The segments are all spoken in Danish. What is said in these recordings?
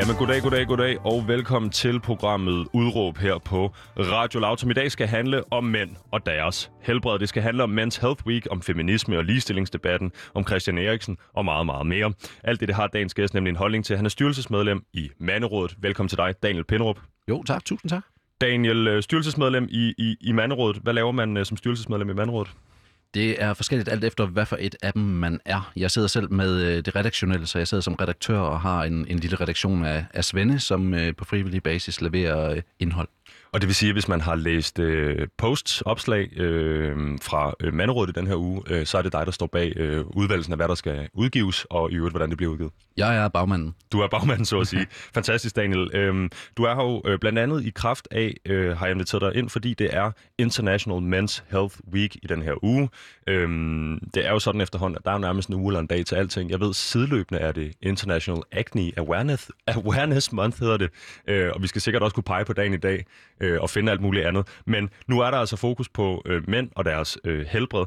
Jamen, goddag, goddag, goddag, og velkommen til programmet Udråb her på Radio Loud, som i dag skal handle om mænd og deres helbred. Det skal handle om Men's Health Week, om feminisme og ligestillingsdebatten, om Christian Eriksen og meget, meget mere. Alt det, det har dagens gæst nemlig en holdning til. Han er styrelsesmedlem i Manderådet. Velkommen til dig, Daniel Pindrup. Jo, tak. Tusind tak. Daniel, øh, styrelsesmedlem i, i, i Manderådet. Hvad laver man øh, som styrelsesmedlem i Manderådet? Det er forskelligt alt efter, hvad for et af dem man er. Jeg sidder selv med øh, det redaktionelle, så jeg sidder som redaktør og har en, en lille redaktion af, af Svende, som øh, på frivillig basis leverer øh, indhold. Og det vil sige, at hvis man har læst øh, posts, opslag øh, fra øh, Manderådet i den her uge, øh, så er det dig, der står bag øh, udvalgelsen af, hvad der skal udgives, og i øvrigt, hvordan det bliver udgivet. Jeg er bagmanden. Du er bagmanden, så at sige. Fantastisk, Daniel. Øhm, du er her jo øh, blandt andet i kraft af, øh, har jeg inviteret dig ind, fordi det er International Men's Health Week i den her uge. Øhm, det er jo sådan efterhånden, at der er nærmest en uge eller en dag til alting. Jeg ved, sideløbende er det International Acne Awareness, Awareness Month, hedder det. Øh, og vi skal sikkert også kunne pege på dagen i dag øh, og finde alt muligt andet. Men nu er der altså fokus på øh, mænd og deres øh, helbred.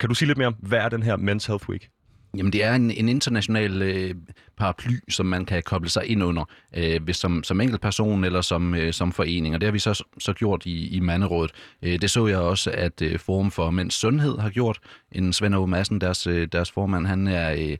Kan du sige lidt mere om, hvad er den her Men's Health Week? Jamen, det er en, en international øh, paraply, som man kan koble sig ind under, øh, hvis som, som enkeltperson eller som, øh, som forening. Og det har vi så, så gjort i, i Manderådet. Øh, det så jeg også, at øh, Forum for Mænds Sundhed har gjort. En Svend Aage Madsen, deres, øh, deres formand, han er... Øh,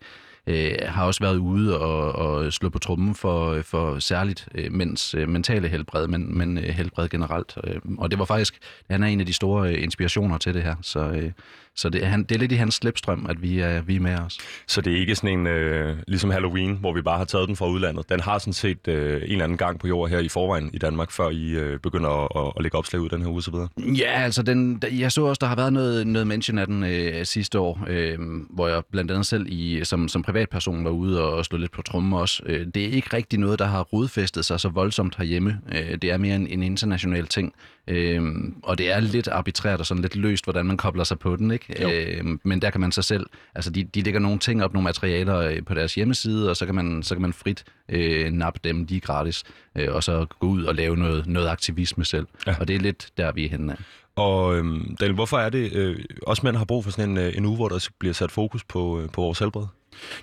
øh, har også været ude og, og slå på trummen for, for særligt øh, mænds øh, mentale helbred, men, men øh, helbred generelt. Øh, og det var faktisk, han er en af de store øh, inspirationer til det her, så, øh, så det, han, det er lidt i hans slipstrøm, at vi er, vi er med os. Så det er ikke sådan en, øh, ligesom Halloween, hvor vi bare har taget den fra udlandet. Den har sådan set øh, en eller anden gang på jord her i forvejen i Danmark, før I øh, begynder at, at, at lægge opslag ud den her uge osv.? Ja, altså den, jeg så også, der har været noget, noget mention af den øh, sidste år, øh, hvor jeg blandt andet selv i, som, som privatperson var ude og slå lidt på trummen også. Øh, det er ikke rigtig noget, der har rodfæstet sig så voldsomt herhjemme. Øh, det er mere en, en international ting. Øhm, og det er lidt arbitrært og sådan lidt løst, hvordan man kobler sig på den, ikke? Øhm, men der kan man så selv, altså de, de lægger nogle ting op, nogle materialer øh, på deres hjemmeside, og så kan man, så kan man frit øh, nappe dem, de er gratis, øh, og så gå ud og lave noget, noget aktivisme selv. Ja. Og det er lidt der, vi er henne af. Og øhm, Daniel, hvorfor er det, øh, også mænd har brug for sådan en, øh, en uge, hvor der bliver sat fokus på, øh, på vores helbred?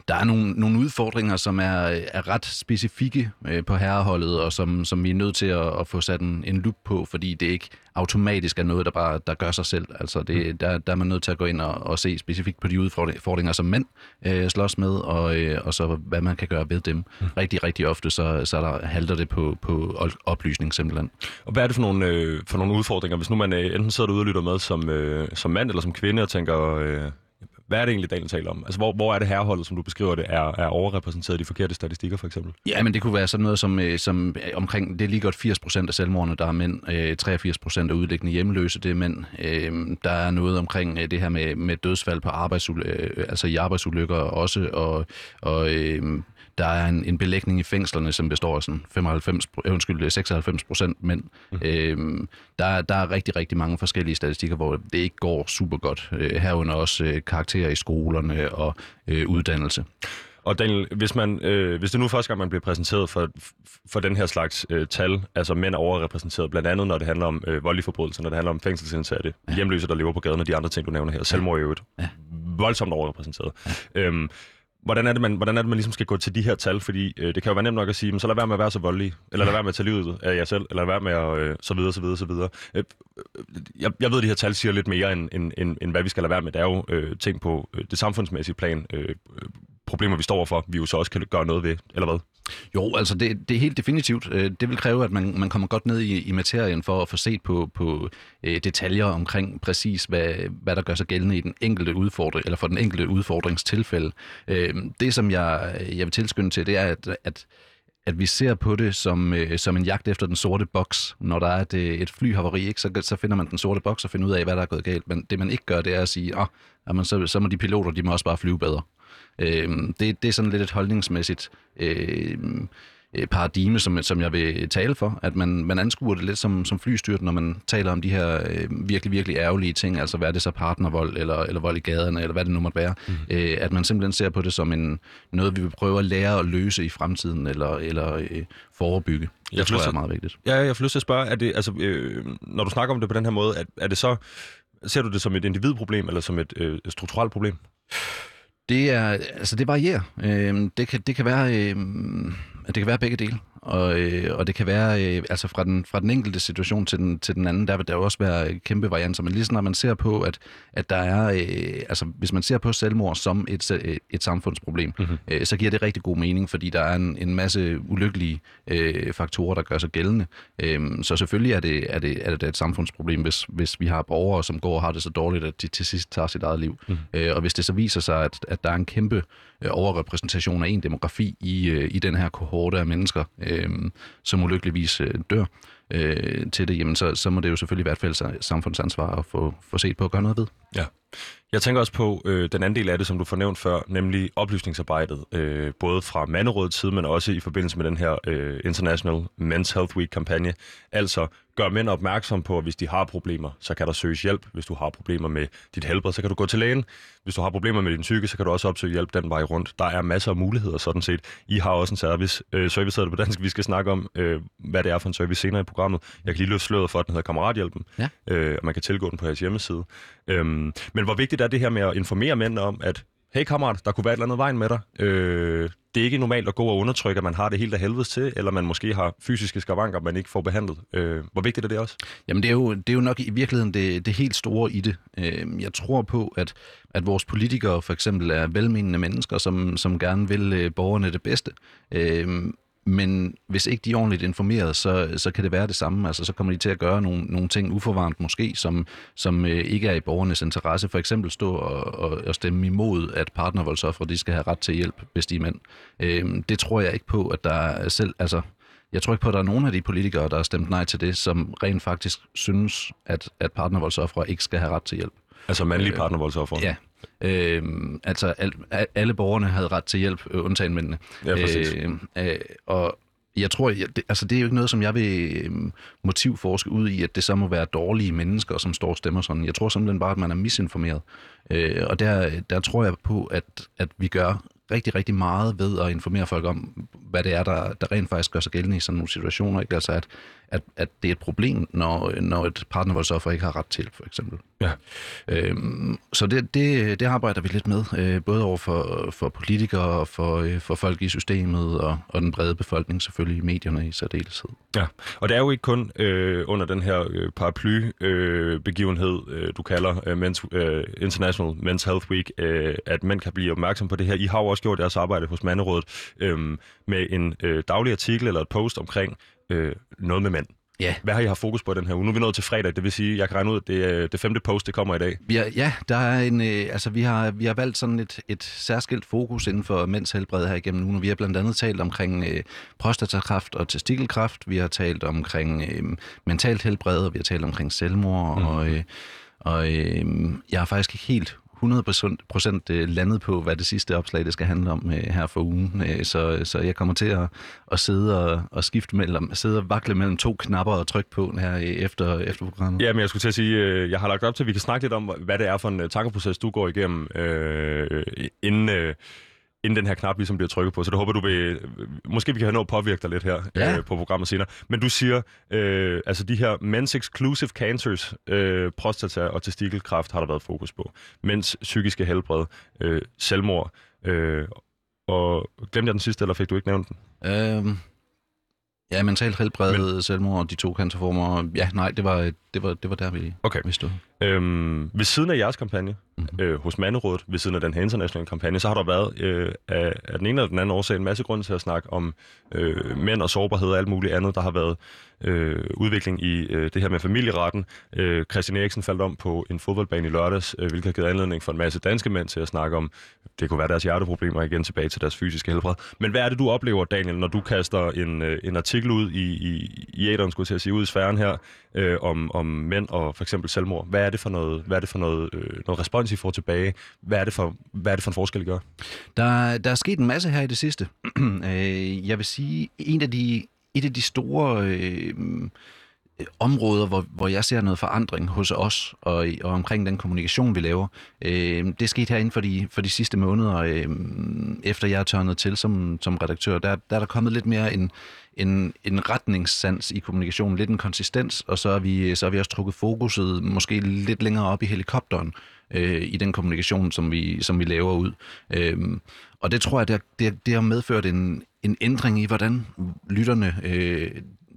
Der er nogle, nogle udfordringer, som er, er ret specifikke øh, på herreholdet, og som, som vi er nødt til at, at få sat en, en lup på, fordi det ikke automatisk er noget, der bare der gør sig selv. Altså det, mm. der, der er man nødt til at gå ind og, og se specifikt på de udfordringer, som mænd øh, slås med, og, øh, og så hvad man kan gøre ved dem. Mm. Rigtig, rigtig ofte, så, så der halter det på, på oplysning simpelthen. Og hvad er det for nogle, øh, for nogle udfordringer, hvis nu man øh, enten sidder derude og lytter med som, øh, som mand eller som kvinde og tænker... Øh hvad er det egentlig, Daniel taler om? Altså, hvor, hvor er det herreholdet, som du beskriver det, er, er overrepræsenteret i de forkerte statistikker, for eksempel? Ja, men det kunne være sådan noget som, øh, som øh, omkring, det er lige godt 80 procent af selvmordene, der er mænd. Øh, 83 procent af udlæggende hjemløse, det er mænd. Øh, der er noget omkring det her med, med dødsfald på arbejdsulykker, altså i arbejdsulykker også, og, og der er en, en belægning i fængslerne, som består af sådan 95, undskyld, 96 procent mænd. Mm. Øhm, der, der er rigtig, rigtig mange forskellige statistikker, hvor det ikke går super godt. Øh, herunder også øh, karakterer i skolerne og øh, uddannelse. Og Daniel, hvis, man, øh, hvis det nu er første gang, man bliver præsenteret for, for den her slags øh, tal, altså mænd er overrepræsenteret, blandt andet når det handler om øh, voldelige forbrydelser, når det handler om fængselsindsatte, ja. hjemløse, der lever på gaden, og de andre ting, du nævner her, selvmord i øvrigt, ja. voldsomt overrepræsenteret. Ja. Øhm, hvordan er det, man, hvordan er det, man ligesom skal gå til de her tal? Fordi øh, det kan jo være nemt nok at sige, men så lad være med at være så voldelig, eller lad være med at tage livet af jer selv, eller lad være med at øh, så videre, så videre, så videre. Øh, øh jeg, jeg ved, at de her tal siger lidt mere, end, end, end, end hvad vi skal lade være med. Det er jo øh, ting på øh, det samfundsmæssige plan, øh, øh problemer, vi står for, vi jo så også kan gøre noget ved, eller hvad? Jo, altså det, det er helt definitivt. Øh, det vil kræve, at man, man kommer godt ned i, i materien for at få set på, på øh, detaljer omkring præcis, hvad, hvad der gør sig gældende i den enkelte udfordring, eller for den enkelte udfordringstilfælde. Øh, det, som jeg, jeg vil tilskynde til, det er, at, at at vi ser på det som, øh, som en jagt efter den sorte boks. Når der er et, et flyhavari, ikke, så, så finder man den sorte boks og finder ud af, hvad der er gået galt. Men det man ikke gør, det er at sige, oh, jamen, så, så må de piloter, de må også bare flyve bedre. Øh, det, det er sådan lidt et holdningsmæssigt øh, øh, paradigme, som, som jeg vil tale for, at man, man anskuer det lidt som, som flystyrt, når man taler om de her øh, virkelig, virkelig ærgerlige ting, altså hvad er det så partnervold, eller, eller vold i gaderne, eller hvad det nu måtte være, mm. øh, at man simpelthen ser på det som en, noget, vi vil prøve at lære at løse i fremtiden, eller, eller øh, forebygge. Det Jeg tror jeg er meget vigtigt. Ja, jeg får lyst til at spørge, er det, altså, øh, når du snakker om det på den her måde, er, er det så, ser du det som et individproblem, eller som et øh, strukturelt problem? Det er, altså det varierer. Øh, det, kan, det kan være, øh, det kan være begge dele. Og, øh, og det kan være, øh, altså fra den, fra den enkelte situation til den, til den anden, der vil der jo også være kæmpe varianter. Men lige når man ser på, at, at der er, øh, altså hvis man ser på selvmord som et, et, et samfundsproblem, mm-hmm. øh, så giver det rigtig god mening, fordi der er en, en masse ulykkelige øh, faktorer, der gør sig gældende. Øh, så selvfølgelig er det, er, det, er det et samfundsproblem, hvis, hvis vi har borgere, som går og har det så dårligt, at de til sidst tager sit eget liv. Mm. Øh, og hvis det så viser sig, at, at der er en kæmpe øh, overrepræsentation af en demografi i, øh, i den her kohorte af mennesker, øh, som ulykkeligvis øh, dør øh, til det, jamen så, så må det jo selvfølgelig i hvert fald samfundsansvar at få, få set på at gøre noget ved. Ja. Jeg tænker også på øh, den anden del af det, som du får nævnt før, nemlig oplysningsarbejdet, øh, både fra Manderådets side, men også i forbindelse med den her øh, International Men's Health Week-kampagne. Altså, gør mænd opmærksom på, at hvis de har problemer, så kan der søges hjælp. Hvis du har problemer med dit helbred, så kan du gå til lægen. Hvis du har problemer med din psyke, så kan du også opsøge hjælp den vej rundt. Der er masser af muligheder sådan set. I har også en service. Øh, service hedder det på dansk. Vi skal snakke om, øh, hvad det er for en service senere i programmet. Jeg kan lige løfte sløret for, at den hedder Kammerathjælpen. Ja. Øh, og man kan tilgå den på jeres hjemmeside. Øhm, men hvor vigtigt er det her med at informere mænd om, at hey kammerat, der kunne være et eller andet vejen med dig. Øh, det er ikke normalt at gå og undertrykke, at man har det helt af helvedes til, eller man måske har fysiske skavanker, man ikke får behandlet. Øh, hvor vigtigt er det også? Jamen det er jo, det er jo nok i virkeligheden det, det helt store i det. Øh, jeg tror på, at, at vores politikere for eksempel er velmenende mennesker, som, som gerne vil øh, borgerne det bedste. Øh, men hvis ikke de er ordentligt informeret, så, så kan det være det samme. Altså, så kommer de til at gøre nogle, nogle ting uforvarmt måske, som, som øh, ikke er i borgernes interesse. For eksempel stå og, og, og stemme imod, at partnervoldsoffre de skal have ret til hjælp, hvis de er mænd. Øh, det tror jeg ikke på, at der er selv... Altså, jeg tror ikke på, at der er nogen af de politikere, der har stemt nej til det, som rent faktisk synes, at, at partnervoldsoffre ikke skal have ret til hjælp. Altså mandlige Øh, partnervoldsoffere? Ja. Øhm, altså, al, al, alle borgerne havde ret til hjælp, øh, undtagen mændene. Ja, præcis. Øh, øh, og jeg tror, jeg, det, altså det er jo ikke noget, som jeg vil øh, motivforske ud i, at det så må være dårlige mennesker, som står og stemmer sådan. Jeg tror simpelthen bare, at man er misinformeret. Øh, og der, der tror jeg på, at, at vi gør rigtig, rigtig meget ved at informere folk om, hvad det er, der, der rent faktisk gør sig gældende i sådan nogle situationer. Ikke? Altså, at, at, at det er et problem, når, når et partnervoldsoffer ikke har ret til, for eksempel. Ja. Øhm, så det, det, det arbejder vi lidt med, øh, både over for, for politikere og for, øh, for folk i systemet og, og den brede befolkning, selvfølgelig i medierne i særdeleshed. Ja, og det er jo ikke kun øh, under den her øh, paraply-begivenhed, øh, begivenhed, øh, du kalder øh, Men's, øh, International Men's Health Week, øh, at mænd kan blive opmærksom på det her. I har jo også gjort jeres arbejde hos Manderådet øh, med en øh, daglig artikel eller et post omkring øh, noget med mænd. Ja. Hvad har I haft fokus på den her uge? Nu er vi nået til fredag, det vil sige, jeg kan regne ud, at det, er det femte post, det kommer i dag. Har, ja, der er en, øh, altså vi har, vi har valgt sådan et, et særskilt fokus inden for mænds helbred her igennem ugen. Vi har blandt andet talt omkring øh, prostatakræft og testikelkræft. Vi har talt omkring øh, mentalt helbred, og vi har talt omkring selvmord. Mm. Og, øh, og øh, jeg har faktisk ikke helt 100% øh, landet på, hvad det sidste opslag det skal handle om øh, her for ugen. Øh, så, så jeg kommer til at, at sidde og, og skifte mellem, sidde og vakle mellem to knapper og trykke på her efter, efter programmet. Ja, men jeg skulle til at sige, jeg har lagt op til, at vi kan snakke lidt om, hvad det er for en tankeproces, du går igennem, øh, inden, øh, inden den her knap ligesom bliver trykket på. Så det håber du vil... Måske vi kan have noget at påvirke dig lidt her Ja. øh, på programmet senere. Men du siger, øh, altså de her men's exclusive cancers, øh, prostata og testikelkræft har der været fokus på. Mens psykiske helbred, øh, selvmord, øh, og glemte jeg den sidste, eller fik du ikke nævnt den? Øhm, ja, mentalt helbred, Men... selvmord og de to cancerformer. Ja, nej, det var, det var, det var der, vi, Okay. vi stod. Øhm, ved siden af jeres kampagne mm-hmm. øh, hos Manderådet, ved siden af den her internationale kampagne, så har der været øh, af, af den ene eller den anden årsag en masse grund til at snakke om øh, mænd og sårbarhed og alt muligt andet. Der har været øh, udvikling i øh, det her med familieretten. Øh, Christian Eriksen faldt om på en fodboldbane i lørdags, øh, hvilket har givet anledning for en masse danske mænd til at snakke om, det kunne være deres hjerteproblemer igen tilbage til deres fysiske helbred. Men hvad er det, du oplever, Daniel, når du kaster en, øh, en artikel ud i, i, i æderen, skulle jeg til at sige, ud i sfæren her, øh, om, om mænd og for eksempel selvmord? Hvad er det for noget, hvad er det for noget, øh, noget respons, I får tilbage? Hvad er det for, hvad er det for en forskel, I gør? Der, der er sket en masse her i det sidste. Øh, jeg vil sige, en af de, et af de store øh, Øh, områder, hvor, hvor jeg ser noget forandring hos os og, og omkring den kommunikation, vi laver, øh, det er sket her inden for de, for de sidste måneder, øh, efter jeg er tørnet til som, som redaktør. Der, der er der kommet lidt mere en, en, en retningssans i kommunikationen, lidt en konsistens, og så har vi, så har vi også trukket fokuset måske lidt længere op i helikopteren øh, i den kommunikation, som vi, som vi laver ud. Øh, og det tror jeg, det har, det, det har medført en, en ændring i, hvordan lytterne, øh,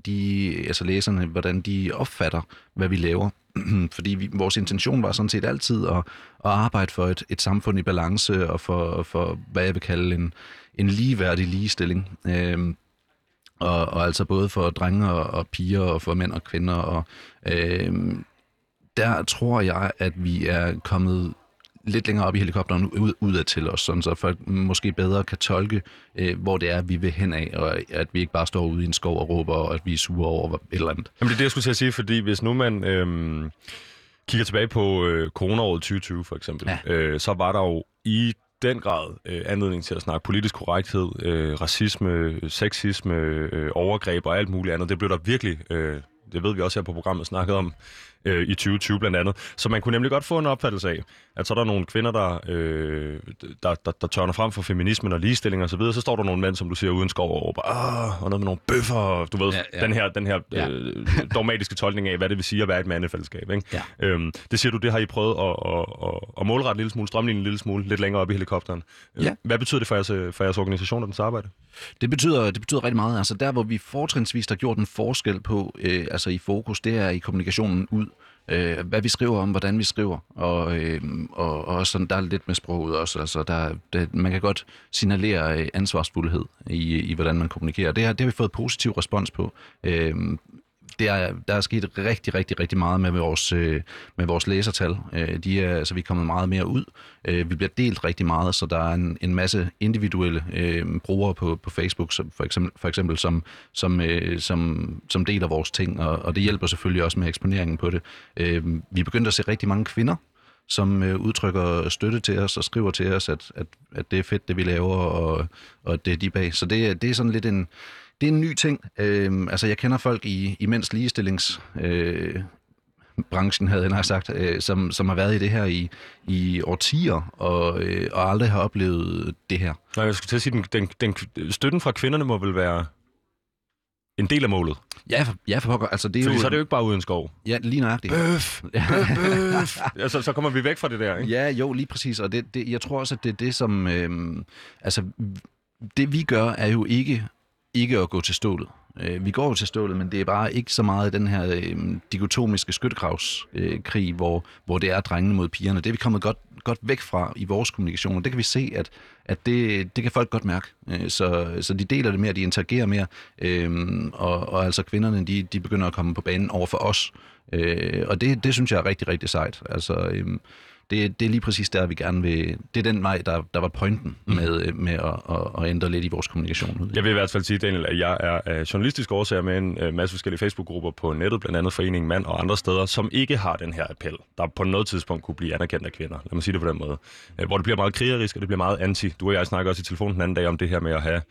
de, altså læserne, hvordan de opfatter, hvad vi laver. Fordi vi, vores intention var sådan set altid at, at arbejde for et, et samfund i balance, og for, for hvad jeg vil kalde en, en ligeværdig ligestilling. Øhm, og, og altså både for drenge og, og piger, og for mænd og kvinder. Og, øhm, der tror jeg, at vi er kommet lidt længere op i helikopteren ud, udad til os, sådan så folk måske bedre kan tolke, øh, hvor det er, vi vil hen af, og at vi ikke bare står ude i en skov og råber, og at vi er sure over et eller andet. Jamen det er det, jeg skulle til at sige, fordi hvis nu man øhm, kigger tilbage på øh, coronaåret 2020 for eksempel, ja. øh, så var der jo i den grad øh, anledning til at snakke politisk korrekthed, øh, racisme, sexisme, øh, overgreb og alt muligt andet. Det blev der virkelig, øh, det ved vi også her på programmet, snakket om øh, i 2020 blandt andet. Så man kunne nemlig godt få en opfattelse af, at så er der nogle kvinder, der, øh, der, der, der tørner frem for feminismen og ligestilling og så videre. Så står der nogle mænd, som du siger, uden skov og råber, og noget med nogle bøffer, du ved, ja, ja. den her, den her ja. øh, dogmatiske tolkning af, hvad det vil sige at være et mandefællesskab. Ikke? Ja. Øhm, det siger du, det har I prøvet at, at, at, at målrette en lille smule, strømlinje en lille smule, lidt længere op i helikopteren. Øh, ja. Hvad betyder det for jeres, for jeres organisation og dens arbejde? Det betyder, det betyder rigtig meget. Altså der, hvor vi fortrinsvis har gjort en forskel på, øh, altså i fokus, det er i kommunikationen ud øh, hvad vi skriver om, hvordan vi skriver, og, øh, og, og sådan, der er lidt med sproget også. Altså, der, der, man kan godt signalere øh, ansvarsfuldhed i, i, hvordan man kommunikerer. Det har, det har vi fået positiv respons på. Øh, det er, der er sket rigtig, rigtig, rigtig meget med vores, øh, med vores læsertal. Øh, de er, altså, vi er kommet meget mere ud. Øh, vi bliver delt rigtig meget, så der er en, en masse individuelle øh, brugere på, på Facebook, som, for eksempel, for eksempel som, som, øh, som, som deler vores ting, og, og det hjælper selvfølgelig også med eksponeringen på det. Øh, vi er begyndt at se rigtig mange kvinder, som øh, udtrykker støtte til os og skriver til os, at, at, at det er fedt, det vi laver, og, og det er de bag. Så det, det er sådan lidt en det er en ny ting. Øh, altså, jeg kender folk i, i mænds ligestillings... Øh, branchen, havde jeg sagt, øh, som, som har været i det her i, i årtier, og, øh, og aldrig har oplevet det her. Nej, jeg skulle til at sige, den, den, den støtten fra kvinderne må vel være en del af målet. Ja, for, ja, for pokker. Altså, det er Fordi jo, så er det jo ikke bare uden skov. Ja, lige nøjagtigt. Bøf! Bøf! bøf. ja, så, så kommer vi væk fra det der, ikke? Ja, jo, lige præcis. Og det, det, jeg tror også, at det er det, som... Øh, altså, det vi gør, er jo ikke ikke at gå til stålet. Øh, vi går jo til stålet, men det er bare ikke så meget den her øh, dikotomiske skyttegravskrig, øh, hvor, hvor det er drengene mod pigerne. Det er vi kommet godt, godt væk fra i vores kommunikation, og det kan vi se, at, at det, det kan folk godt mærke. Øh, så, så de deler det mere, de interagerer mere, øh, og, og altså kvinderne, de, de begynder at komme på banen over for os. Øh, og det, det synes jeg er rigtig, rigtig sejt. Altså... Øh, det, det er lige præcis der, vi gerne vil... Det er den vej, der, der var pointen mm. med, med at, at, at ændre lidt i vores kommunikation. Jeg vil i hvert fald sige, Daniel, at jeg er af journalistiske årsager med en øh, masse forskellige Facebook-grupper på nettet, blandt andet Foreningen Mand og andre steder, som ikke har den her appel, der på noget tidspunkt kunne blive anerkendt af kvinder. Lad mig sige det på den måde. Øh, hvor det bliver meget krigerisk, og det bliver meget anti. Du og jeg snakker også i telefonen den anden dag om det her med at have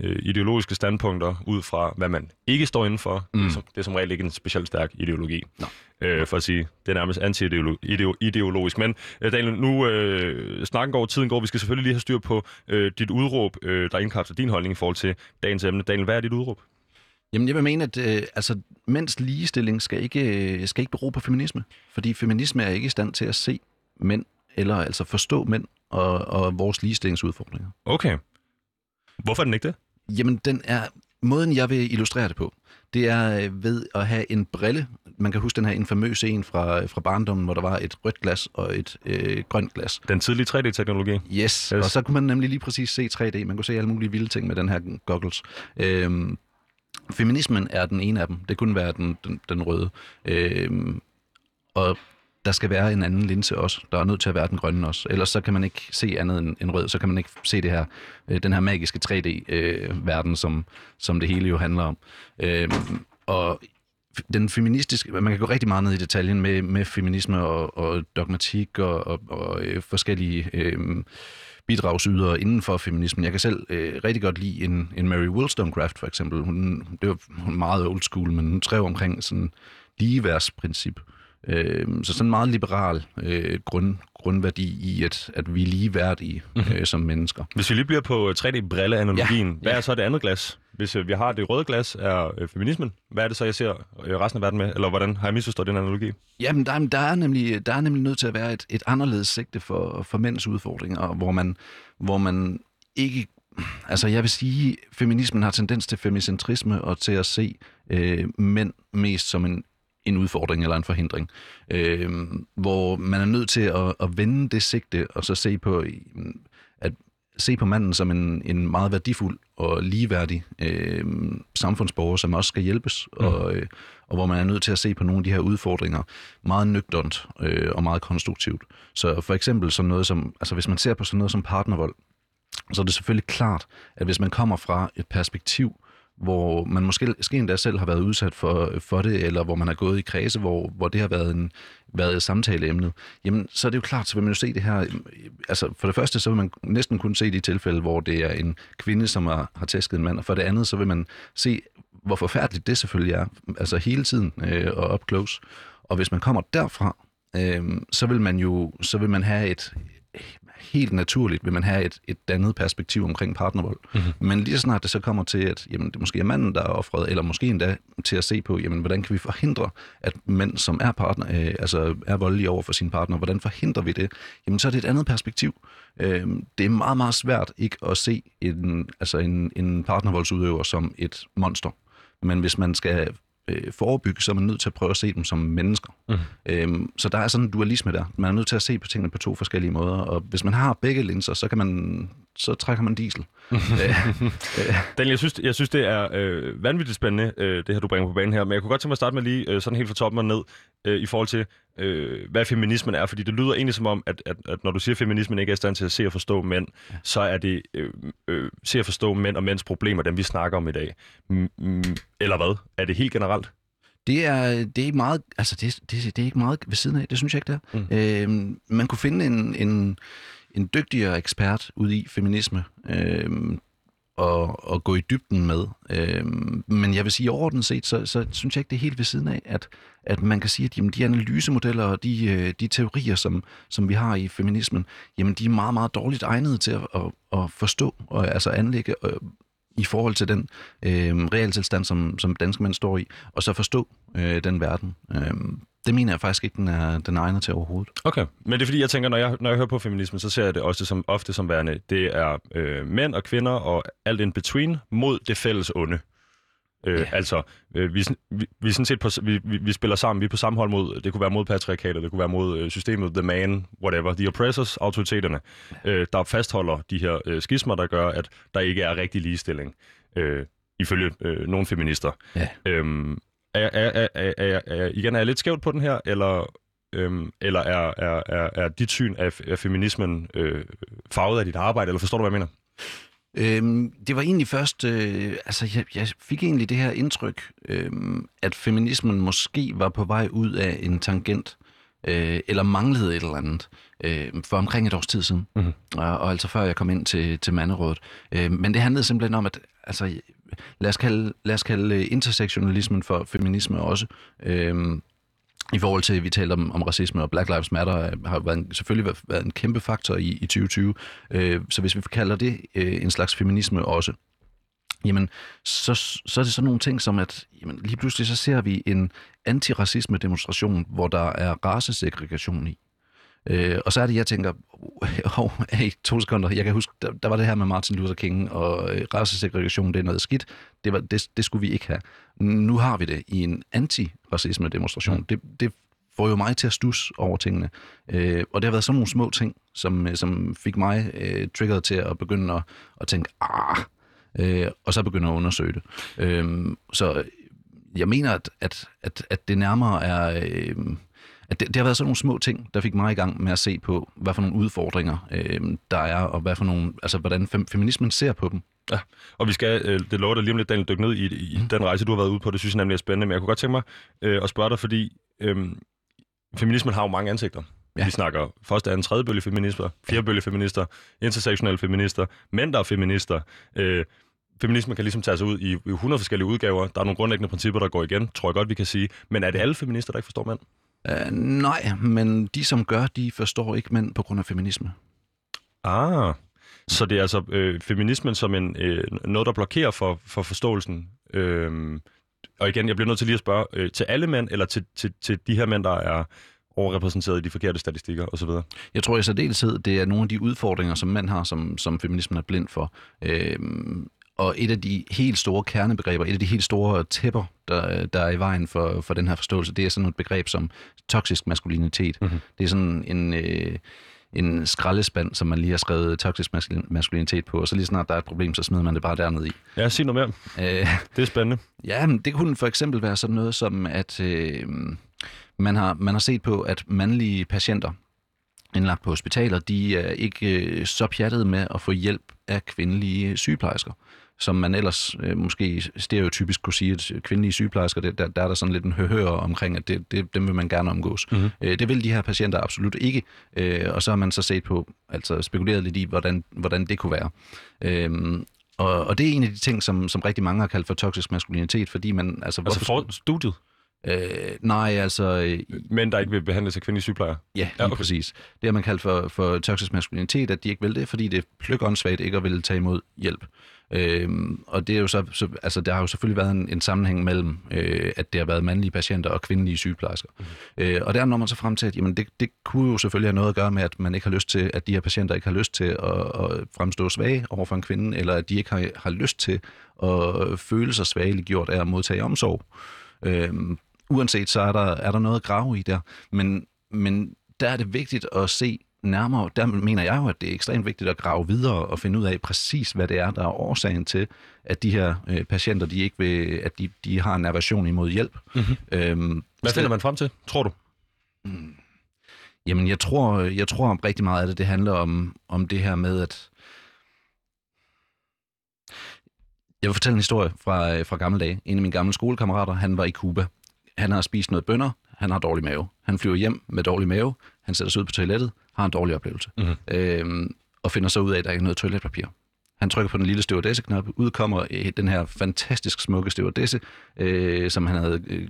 øh, ideologiske standpunkter ud fra, hvad man ikke står inden for. Mm. Det, er som, det er som regel ikke en specielt stærk ideologi. No. Øh, for at sige, det er nærmest anti-ideologisk. Men øh, Daniel, nu øh, snakken går, tiden går. Vi skal selvfølgelig lige have styr på øh, dit udråb, øh, der indkapsler din holdning i forhold til dagens emne. Daniel, hvad er dit udråb? Jamen, jeg vil mene, at øh, altså, mænds ligestilling skal ikke, øh, skal ikke bero på feminisme. Fordi feminisme er ikke i stand til at se mænd, eller altså forstå mænd og, og vores ligestillingsudfordringer. Okay. Hvorfor er den ikke det? Jamen, den er... Måden, jeg vil illustrere det på, det er øh, ved at have en brille. Man kan huske den her infamøse en fra, fra barndommen, hvor der var et rødt glas og et øh, grønt glas. Den tidlige 3D-teknologi. Yes. yes, og så kunne man nemlig lige præcis se 3D. Man kunne se alle mulige vilde ting med den her goggles. Øhm, feminismen er den ene af dem. Det kunne være den, den, den røde. Øhm, og der skal være en anden linse også. Der er nødt til at være den grønne også. Ellers så kan man ikke se andet end, end rød. Så kan man ikke se det her, øh, den her magiske 3D-verden, øh, som, som det hele jo handler om. Øh, og den feministiske, man kan gå rigtig meget ned i detaljen med, med feminisme og, og dogmatik og, og, og øh, forskellige øh, bidragsydere inden for feminismen. Jeg kan selv øh, rigtig godt lide en, en Mary Wollstonecraft for eksempel. Hun, det var hun er meget old school, men hun skrev omkring sådan ligeværsprincip. Øh, så sådan en meget liberal øh, grund, grundværdi i, at, at vi er ligeværdige øh, som mennesker. Hvis vi lige bliver på 3D-brille-analogien, Ja, hvad ja. er så det andet glas? Hvis øh, vi har det røde glas, er øh, feminismen. Hvad er det så, jeg ser øh, resten af verden med? Eller hvordan har jeg misforstået den analogi? Jamen, der, er- der, er nemlig, der er nemlig nødt til at være et, et anderledes sigte for, for mænds udfordringer, hvor man, hvor man ikke... Altså, jeg vil sige, feminismen har tendens til femicentrisme og til at se øh, mænd mest som en, en udfordring eller en forhindring. Øh, hvor man er nødt til at, at vende det sigte og så se på, at se på manden som en, en meget værdifuld og ligeværdig øh, samfundsborger, som også skal hjælpes, mm. og, øh, og hvor man er nødt til at se på nogle af de her udfordringer meget nøgternt øh, og meget konstruktivt. Så for eksempel sådan noget som, altså hvis man ser på sådan noget som partnervold, så er det selvfølgelig klart, at hvis man kommer fra et perspektiv, hvor man måske, måske endda selv har været udsat for, for det, eller hvor man har gået i kredse, hvor, hvor det har været, en, været et samtaleemne, jamen så er det jo klart, så vil man jo se det her, altså for det første, så vil man næsten kun se de tilfælde, hvor det er en kvinde, som har, har tæsket en mand, og for det andet, så vil man se, hvor forfærdeligt det selvfølgelig er, altså hele tiden øh, og up close. Og hvis man kommer derfra, øh, så vil man jo så vil man have et helt naturligt vil man have et, et dannet perspektiv omkring partnervold. Mm-hmm. Men lige så snart det så kommer til, at jamen, det måske er manden, der er offret, eller måske endda til at se på, jamen, hvordan kan vi forhindre, at mænd, som er, partner, øh, altså er voldelige over for sin partner, hvordan forhindrer vi det? Jamen, så er det et andet perspektiv. Øh, det er meget, meget svært ikke at se en, altså en, en partnervoldsudøver som et monster. Men hvis man skal øh, forebygge, så er man nødt til at prøve at se dem som mennesker. Mm. Øhm, så der er sådan en dualisme der. Man er nødt til at se på tingene på to forskellige måder, og hvis man har begge linser, så kan man så trækker man diesel. Daniel, jeg synes, jeg synes det er øh, vanvittigt spændende, øh, det her, du bringer på banen her. Men jeg kunne godt tænke mig at starte med lige øh, sådan helt fra toppen og ned, øh, i forhold til, øh, hvad feminismen er. Fordi det lyder egentlig som om, at, at, at når du siger, at feminismen ikke er i stand til at se og forstå mænd, ja. så er det øh, øh, se og forstå mænd og mænds problemer, dem vi snakker om i dag. Mm, eller hvad? Er det helt generelt? Det er, det er ikke meget, altså det, det, det er ikke meget ved siden af, det synes jeg ikke, det er. Mm. Øhm, man kunne finde en, en, en dygtigere ekspert ud i feminisme, øh, og, og gå i dybden med. Øh, men jeg vil sige, overordnet set, så, så synes jeg ikke, det er helt ved siden af, at, at man kan sige, at jamen, de analysemodeller og de, øh, de teorier, som, som vi har i feminismen, jamen, de er meget, meget dårligt egnede til at, at, at forstå og altså anlægge øh, i forhold til den øh, realtilstand, som, som danske mænd står i, og så forstå øh, den verden. Øh, det mener jeg faktisk ikke, den er, den er egnet til overhovedet. Okay, men det er fordi, jeg tænker, når jeg, når jeg hører på feminisme, så ser jeg det også som, ofte som værende, det er øh, mænd og kvinder og alt in between mod det fælles onde. Øh, Ja. Altså, øh, vi, vi, vi, sådan set på, vi, vi, vi spiller sammen, vi er på samme hold mod, det kunne være mod patriarkatet, det kunne være mod øh, systemet, the man, whatever, the oppressors, autoriteterne, øh, der fastholder de her øh, skismer, der gør, at der ikke er rigtig ligestilling, øh, ifølge øh, nogle feminister. Ja. Øhm, er, er, er, er, er, igen, er jeg lidt skævt på den her, eller, øhm, eller er, er, er, er dit syn af, af feminismen øh, farvet af dit arbejde, eller forstår du, hvad jeg mener? Øhm, det var egentlig først, øh, altså jeg, jeg fik egentlig det her indtryk, øh, at feminismen måske var på vej ud af en tangent, øh, eller manglede et eller andet, øh, for omkring et års tid siden. Mhm. Og, og altså før jeg kom ind til, til manderådet. Øh, men det handlede simpelthen om, at altså, lad os kalde, lad os kalde øh, intersektionalismen for feminisme også. Øhm, i forhold til, at vi talte om, om racisme og Black Lives Matter, øh, har været en, selvfølgelig været, været en kæmpe faktor i, i 2020. Øh, så hvis vi kalder det øh, en slags feminisme også, jamen, så, så er det sådan nogle ting som, at jamen, lige pludselig så ser vi en antiracisme-demonstration, hvor der er racesegregation i. Øh, og så er det, jeg tænker, oh, hey, to sekunder, jeg kan huske, der, der var det her med Martin Luther King, og øh, racesegregation, det er noget skidt. Det, var, det, det skulle vi ikke have. Nu har vi det i en antiracisme-demonstration. Mm. Det, det får jo mig til at stus over tingene. Øh, og det har været sådan nogle små ting, som, øh, som fik mig øh, triggeret til at begynde at, at tænke, ah, øh, og så begynde at undersøge det. Øh, så jeg mener, at, at, at, at det nærmere er... Øh, at det, det har været sådan nogle små ting, der fik mig i gang med at se på, hvad for nogle udfordringer øh, der er, og hvad for nogle, altså, hvordan fem, feminismen ser på dem. Ja, og vi skal, øh, det lover dig lige om lidt, Daniel, dykke ned i, i mm. den rejse, du har været ude på. Det synes jeg nemlig er spændende, men jeg kunne godt tænke mig øh, at spørge dig, fordi øh, feminismen har jo mange ansigter. Ja. Vi snakker første, anden, tredje bølge feminister, fjerde bølge feminister, intersektionelle feminister, mænd, der er feminister. Øh, feminismen kan ligesom tage sig ud i 100 forskellige udgaver. Der er nogle grundlæggende principper, der går igen, tror jeg godt, vi kan sige. Men er det alle feminister, der ikke forstår mænd? Uh, nej, men de, som gør, de forstår ikke mænd på grund af feminisme. Ah, så det er altså øh, feminismen som en, øh, noget, der blokerer for, for forståelsen. Øh, og igen, jeg bliver nødt til lige at spørge, øh, til alle mænd, eller til, til, til de her mænd, der er overrepræsenteret i de forkerte statistikker osv.? Jeg tror i særdeleshed, det er nogle af de udfordringer, som mænd har, som, som feminismen er blind for. Øh, og et af de helt store kernebegreber, et af de helt store tæpper, der, der er i vejen for, for den her forståelse, det er sådan et begreb som toksisk maskulinitet. Mm-hmm. Det er sådan en... Øh, en skraldespand, som man lige har skrevet toksisk maskulinitet på, og så lige snart der er et problem, så smider man det bare derned i. Ja, sig noget mere. Øh, det er spændende. Ja, men det kunne for eksempel være sådan noget som, at øh, man, har, man har set på, at mandlige patienter, indlagt på hospitaler, de er ikke øh, så pjattede med at få hjælp af kvindelige sygeplejersker som man ellers øh, måske stereotypisk kunne sige, at kvindelige sygeplejersker, det, der, der er der sådan lidt en høhør omkring, at det, det, dem vil man gerne omgås. Mm-hmm. Øh, det vil de her patienter absolut ikke, øh, og så har man så set på, altså spekuleret lidt i, hvordan, hvordan det kunne være. Øh, og, og det er en af de ting, som, som rigtig mange har kaldt for toksisk maskulinitet, fordi man... Altså, altså for studiet? Øh, nej, altså... Øh, Men der ikke vil behandles af kvindelige sygeplejer? Ja, lige ja, okay. præcis. Det har man kaldt for, for toksisk maskulinitet, at de ikke vil det, fordi det er pløkåndssvagt ikke at ville tage imod hjælp. Øhm, og det er jo så, så, altså der har jo selvfølgelig været en, en sammenhæng mellem, øh, at det har været mandlige patienter og kvindelige sygeplejersker. Mm. Øh, og der når man så frem til, at jamen, det, det kunne jo selvfølgelig have noget at gøre med, at man ikke har lyst til, at de her patienter ikke har lyst til at, at fremstå svage over for en kvinde, eller at de ikke har, har lyst til at føle sig svageliggjort af at modtage omsorg. Øhm, uanset så er der, er der noget at grave i der, men, men der er det vigtigt at se nærmere, der mener jeg jo, at det er ekstremt vigtigt at grave videre og finde ud af præcis, hvad det er, der er årsagen til, at de her øh, patienter, de ikke vil, at de, de har en aversion imod hjælp. Mm-hmm. Øhm, hvad finder man frem til, tror du? Mm, jamen, jeg tror, jeg tror om rigtig meget af det, det handler om, om det her med, at jeg vil fortælle en historie fra, øh, fra gamle dage. En af mine gamle skolekammerater, han var i Cuba. Han har spist noget bønder, han har dårlig mave. Han flyver hjem med dårlig mave, han sætter sig ud på toilettet, har en dårlig oplevelse, mm-hmm. øhm, og finder så ud af, at der ikke er noget toiletpapir. Han trykker på den lille stewardesse-knap, øh, den her fantastisk smukke stewardesse, øh, som han havde øh,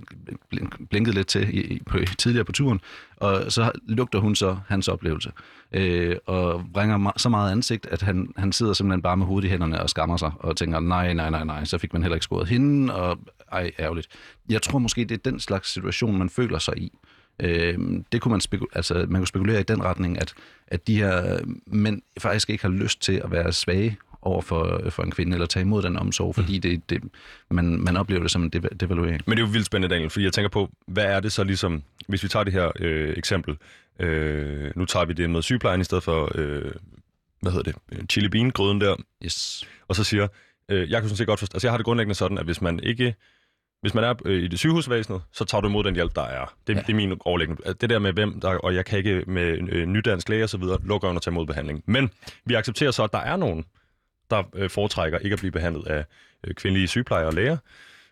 blinket lidt til i, på, tidligere på turen, og så lugter hun så hans oplevelse, øh, og bringer så meget ansigt, at han, han sidder simpelthen bare med hovedet i hænderne og skammer sig, og tænker, nej, nej, nej, nej, så fik man heller ikke scoret hende, og ej, ærgerligt. Jeg tror måske, det er den slags situation, man føler sig i. Øh, det kunne man, spekul- altså, man kunne spekulere i den retning, at, at de her øh, mænd faktisk ikke har lyst til at være svage over for, for en kvinde, eller tage imod den omsorg, fordi mm. det, det, man, man oplever det som en devaluering. Men det er jo vildt spændende, Daniel, fordi jeg tænker på, hvad er det så ligesom, hvis vi tager det her øh, eksempel, øh, nu tager vi det med sygeplejen i stedet for, øh, hvad hedder det, chili bean gryden der, yes. og så siger, øh, jeg kan sådan set godt forstå, altså jeg har det grundlæggende sådan, at hvis man ikke hvis man er øh, i det sygehusvæsenet, så tager du imod den hjælp, der er. Det, ja. det er min overlæggende. Det der med hvem, der, og jeg kan ikke med øh, nydansk læge og så videre, lukker under at tage imod behandling. Men vi accepterer så, at der er nogen, der øh, foretrækker ikke at blive behandlet af øh, kvindelige sygeplejer og læger,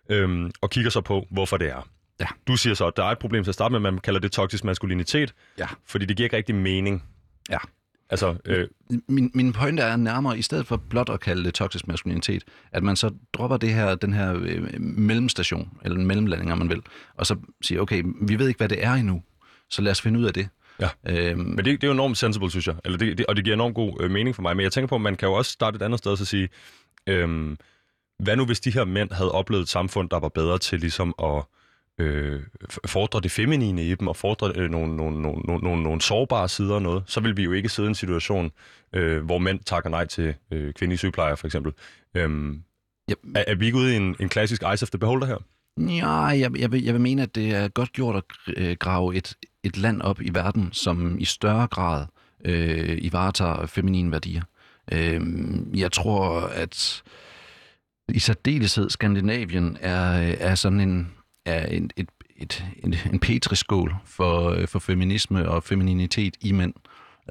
øh, og kigger så på, hvorfor det er. Ja. Du siger så, at der er et problem til at starte med, man kalder det toksisk maskulinitet, ja. fordi det giver ikke rigtig mening. Ja. Altså, øh... min, min pointe er nærmere, i stedet for blot at kalde det toksisk maskulinitet, at man så dropper det her, den her øh, mellemstation, eller en mellemlanding, om man vil, og så siger, okay, vi ved ikke, hvad det er endnu, så lad os finde ud af det. Ja, øhm, men det, det er jo enormt sensible, synes jeg, eller det, det, og det giver enormt god øh, mening for mig, men jeg tænker på, at man kan jo også starte et andet sted og så sige, øh, hvad nu hvis de her mænd havde oplevet et samfund, der var bedre til ligesom at øh, fordre det feminine i dem, og fordre øh, nogle, nogle, nogle, nogle, nogle sårbare sider og noget, så vil vi jo ikke sidde i en situation, øh, hvor mænd takker nej til øh, kvindelige sygeplejer, for eksempel. Øhm, yep. er, er vi ikke ude i en, en klassisk Ice of the Beholder her? Ja, jeg, jeg, vil, jeg vil mene, at det er godt gjort at øh, grave et, et land op i verden, som i større grad øh, ivaretager feminine værdier. Øh, jeg tror, at i særdeleshed Skandinavien er, er sådan en, er en, et, et, en, en petriskål for, øh, for feminisme og femininitet i mænd.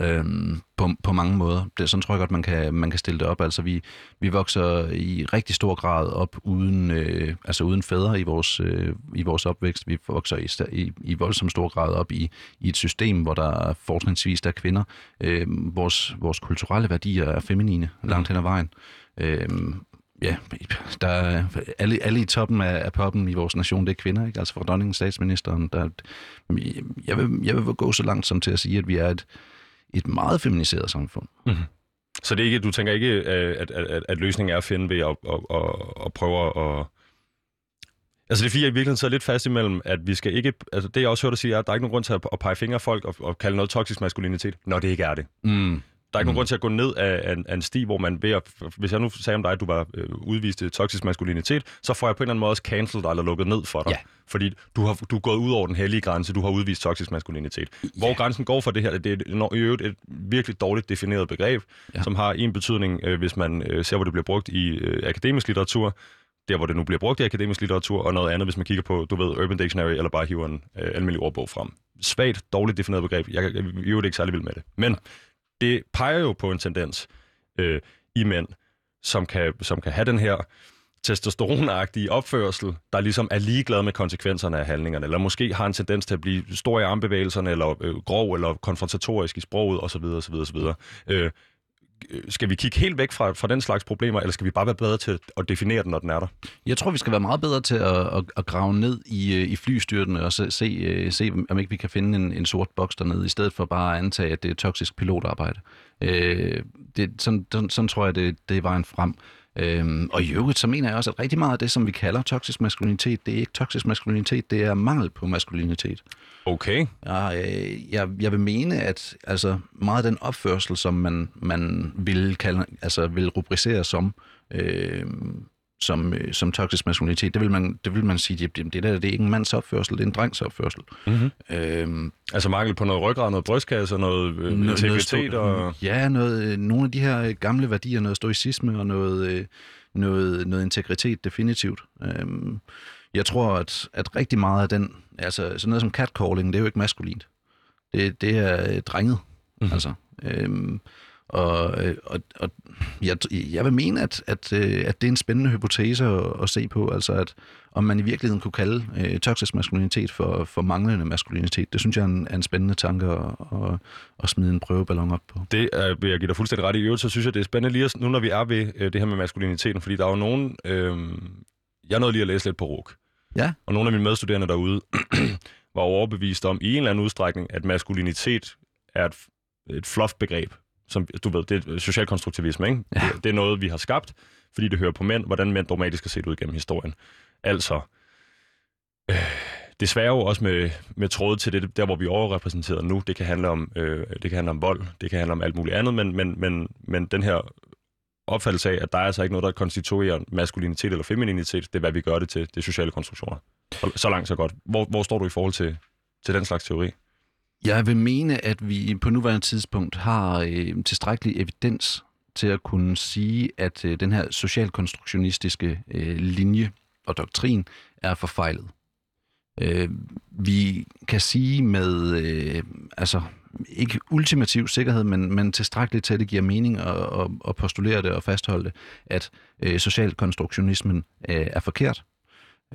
Øhm, på, på mange måder. Det, sådan tror jeg godt, man kan, man kan stille det op. Altså, vi, vi vokser i rigtig stor grad op uden, øh, altså uden fædre i vores, øh, i vores opvækst. Vi vokser i, i, i voldsom stor grad op i, i et system, hvor der fortrinsvis er kvinder. Øh, vores, vores kulturelle værdier er feminine langt hen ad vejen. Øh, ja, der er alle, alle i toppen af, af poppen i vores nation, det er kvinder, ikke? Altså fra dronningen, statsministeren, der, jeg, vil, jeg vil gå så langt som til at sige, at vi er et, et meget feminiseret samfund. Mm-hmm. Så det er ikke, du tænker ikke, øh, at, at, at, at løsningen er at finde ved at, at, at, at prøve at... Altså det er fordi, jeg i virkeligheden sidder lidt fast imellem, at vi skal ikke... Altså det jeg også hørte dig sige, er, at der er ikke nogen grund til at, at pege fingre af folk og, og kalde noget toksisk maskulinitet, når det ikke er det. Mm. Der er ikke mm. nogen grund til at gå ned af, af, af en sti, hvor man ved at, hvis jeg nu sagde om dig, at du var øh, udvist toksisk maskulinitet, så får jeg på en eller anden måde også cancelled dig eller lukket ned for dig. Ja. Fordi du har du er gået ud over den hellige grænse, du har udvist toksisk maskulinitet. Ja. Hvor grænsen går for det her, det er i øvrigt et virkelig dårligt defineret begreb, ja. som har en betydning, øh, hvis man øh, ser, hvor det bliver brugt i øh, akademisk litteratur, der hvor det nu bliver brugt i akademisk litteratur, og noget andet, hvis man kigger på, du ved, Urban Dictionary, eller bare hiver en øh, almindelig ordbog frem. Svagt, dårligt defineret begreb. Jeg, er ikke særlig vild med det. Men det peger jo på en tendens øh, i mænd, som kan, som kan have den her testosteronagtige opførsel, der ligesom er ligeglad med konsekvenserne af handlingerne, eller måske har en tendens til at blive stor i armbevægelserne, eller øh, grov, eller konfrontatorisk i sproget, osv. osv., osv. Øh, Øh, skal vi kigge helt væk fra, fra den slags problemer, eller skal vi bare være bedre til at definere den, når den er der? Jeg tror, vi skal være meget bedre til at, at, at grave ned i, øh, i flystyrtene og se, se, øh, se, om ikke vi kan finde en, en sort boks dernede, i stedet for bare at antage, at det er toksisk pilotarbejde. Øh, det, sådan, sådan, sådan tror jeg, det, det er vejen frem. Øhm, og i øvrigt, så mener jeg også, at rigtig meget af det, som vi kalder toksisk maskulinitet, det er ikke toksisk maskulinitet, det er mangel på maskulinitet. Okay. Jeg, øh, jeg, jeg vil mene, at altså, meget af den opførsel, som man, man vil, kalde, altså, vil rubricere som, øh, som, øh, som toksisk maskulinitet, det vil man, det vil man sige, at det, det, der, det er ikke en mands opførsel, det er en drengs opførsel. Mm-hmm. Øhm, altså mangel på noget ryggrad, noget brystkasse, noget, øh, noget integritet noget og... Ja, noget, øh, nogle af de her gamle værdier, noget stoicisme og noget, noget, noget integritet definitivt. Øhm, jeg tror, at, at rigtig meget af den, altså sådan noget som catcalling, det er jo ikke maskulint. Det, det er drenget, mm-hmm. altså. Øhm, og, øh, og, og jeg, jeg vil mene, at, at, øh, at det er en spændende hypotese at, at se på, altså at om man i virkeligheden kunne kalde øh, toksisk maskulinitet for, for manglende maskulinitet. Det synes jeg er en, er en spændende tanke at, at, at smide en prøveballon op på. Det er, vil jeg give dig fuldstændig ret i. øvrigt, så synes jeg, det er spændende lige nu, når vi er ved øh, det her med maskuliniteten, fordi der er jo nogen... Øh, jeg nåede lige at læse lidt på RUK. Ja. Og nogle af mine medstuderende derude var overbevist om i en eller anden udstrækning, at maskulinitet er et, et fluff-begreb som du ved, det er socialkonstruktivisme, ikke? Ja. Det, det er noget, vi har skabt, fordi det hører på mænd, hvordan mænd dogmatisk har set ud gennem historien. Altså, øh, desværre jo også med, med tråd til det, der hvor vi er overrepræsenteret nu, det kan handle om, øh, det kan handle om vold, det kan handle om alt muligt andet, men, men, men, men den her opfattelse af, at der er altså ikke noget, der konstituerer maskulinitet eller femininitet, det er, hvad vi gør det til, det er sociale konstruktioner. Så langt, så godt. Hvor, hvor står du i forhold til, til den slags teori? Jeg vil mene, at vi på nuværende tidspunkt har øh, tilstrækkelig evidens til at kunne sige, at øh, den her socialkonstruktionistiske øh, linje og doktrin er forfejlet. Øh, vi kan sige med, øh, altså ikke ultimativ sikkerhed, men, men tilstrækkeligt til, at det giver mening at, at, at postulere det og fastholde det, at øh, socialkonstruktionismen øh, er forkert.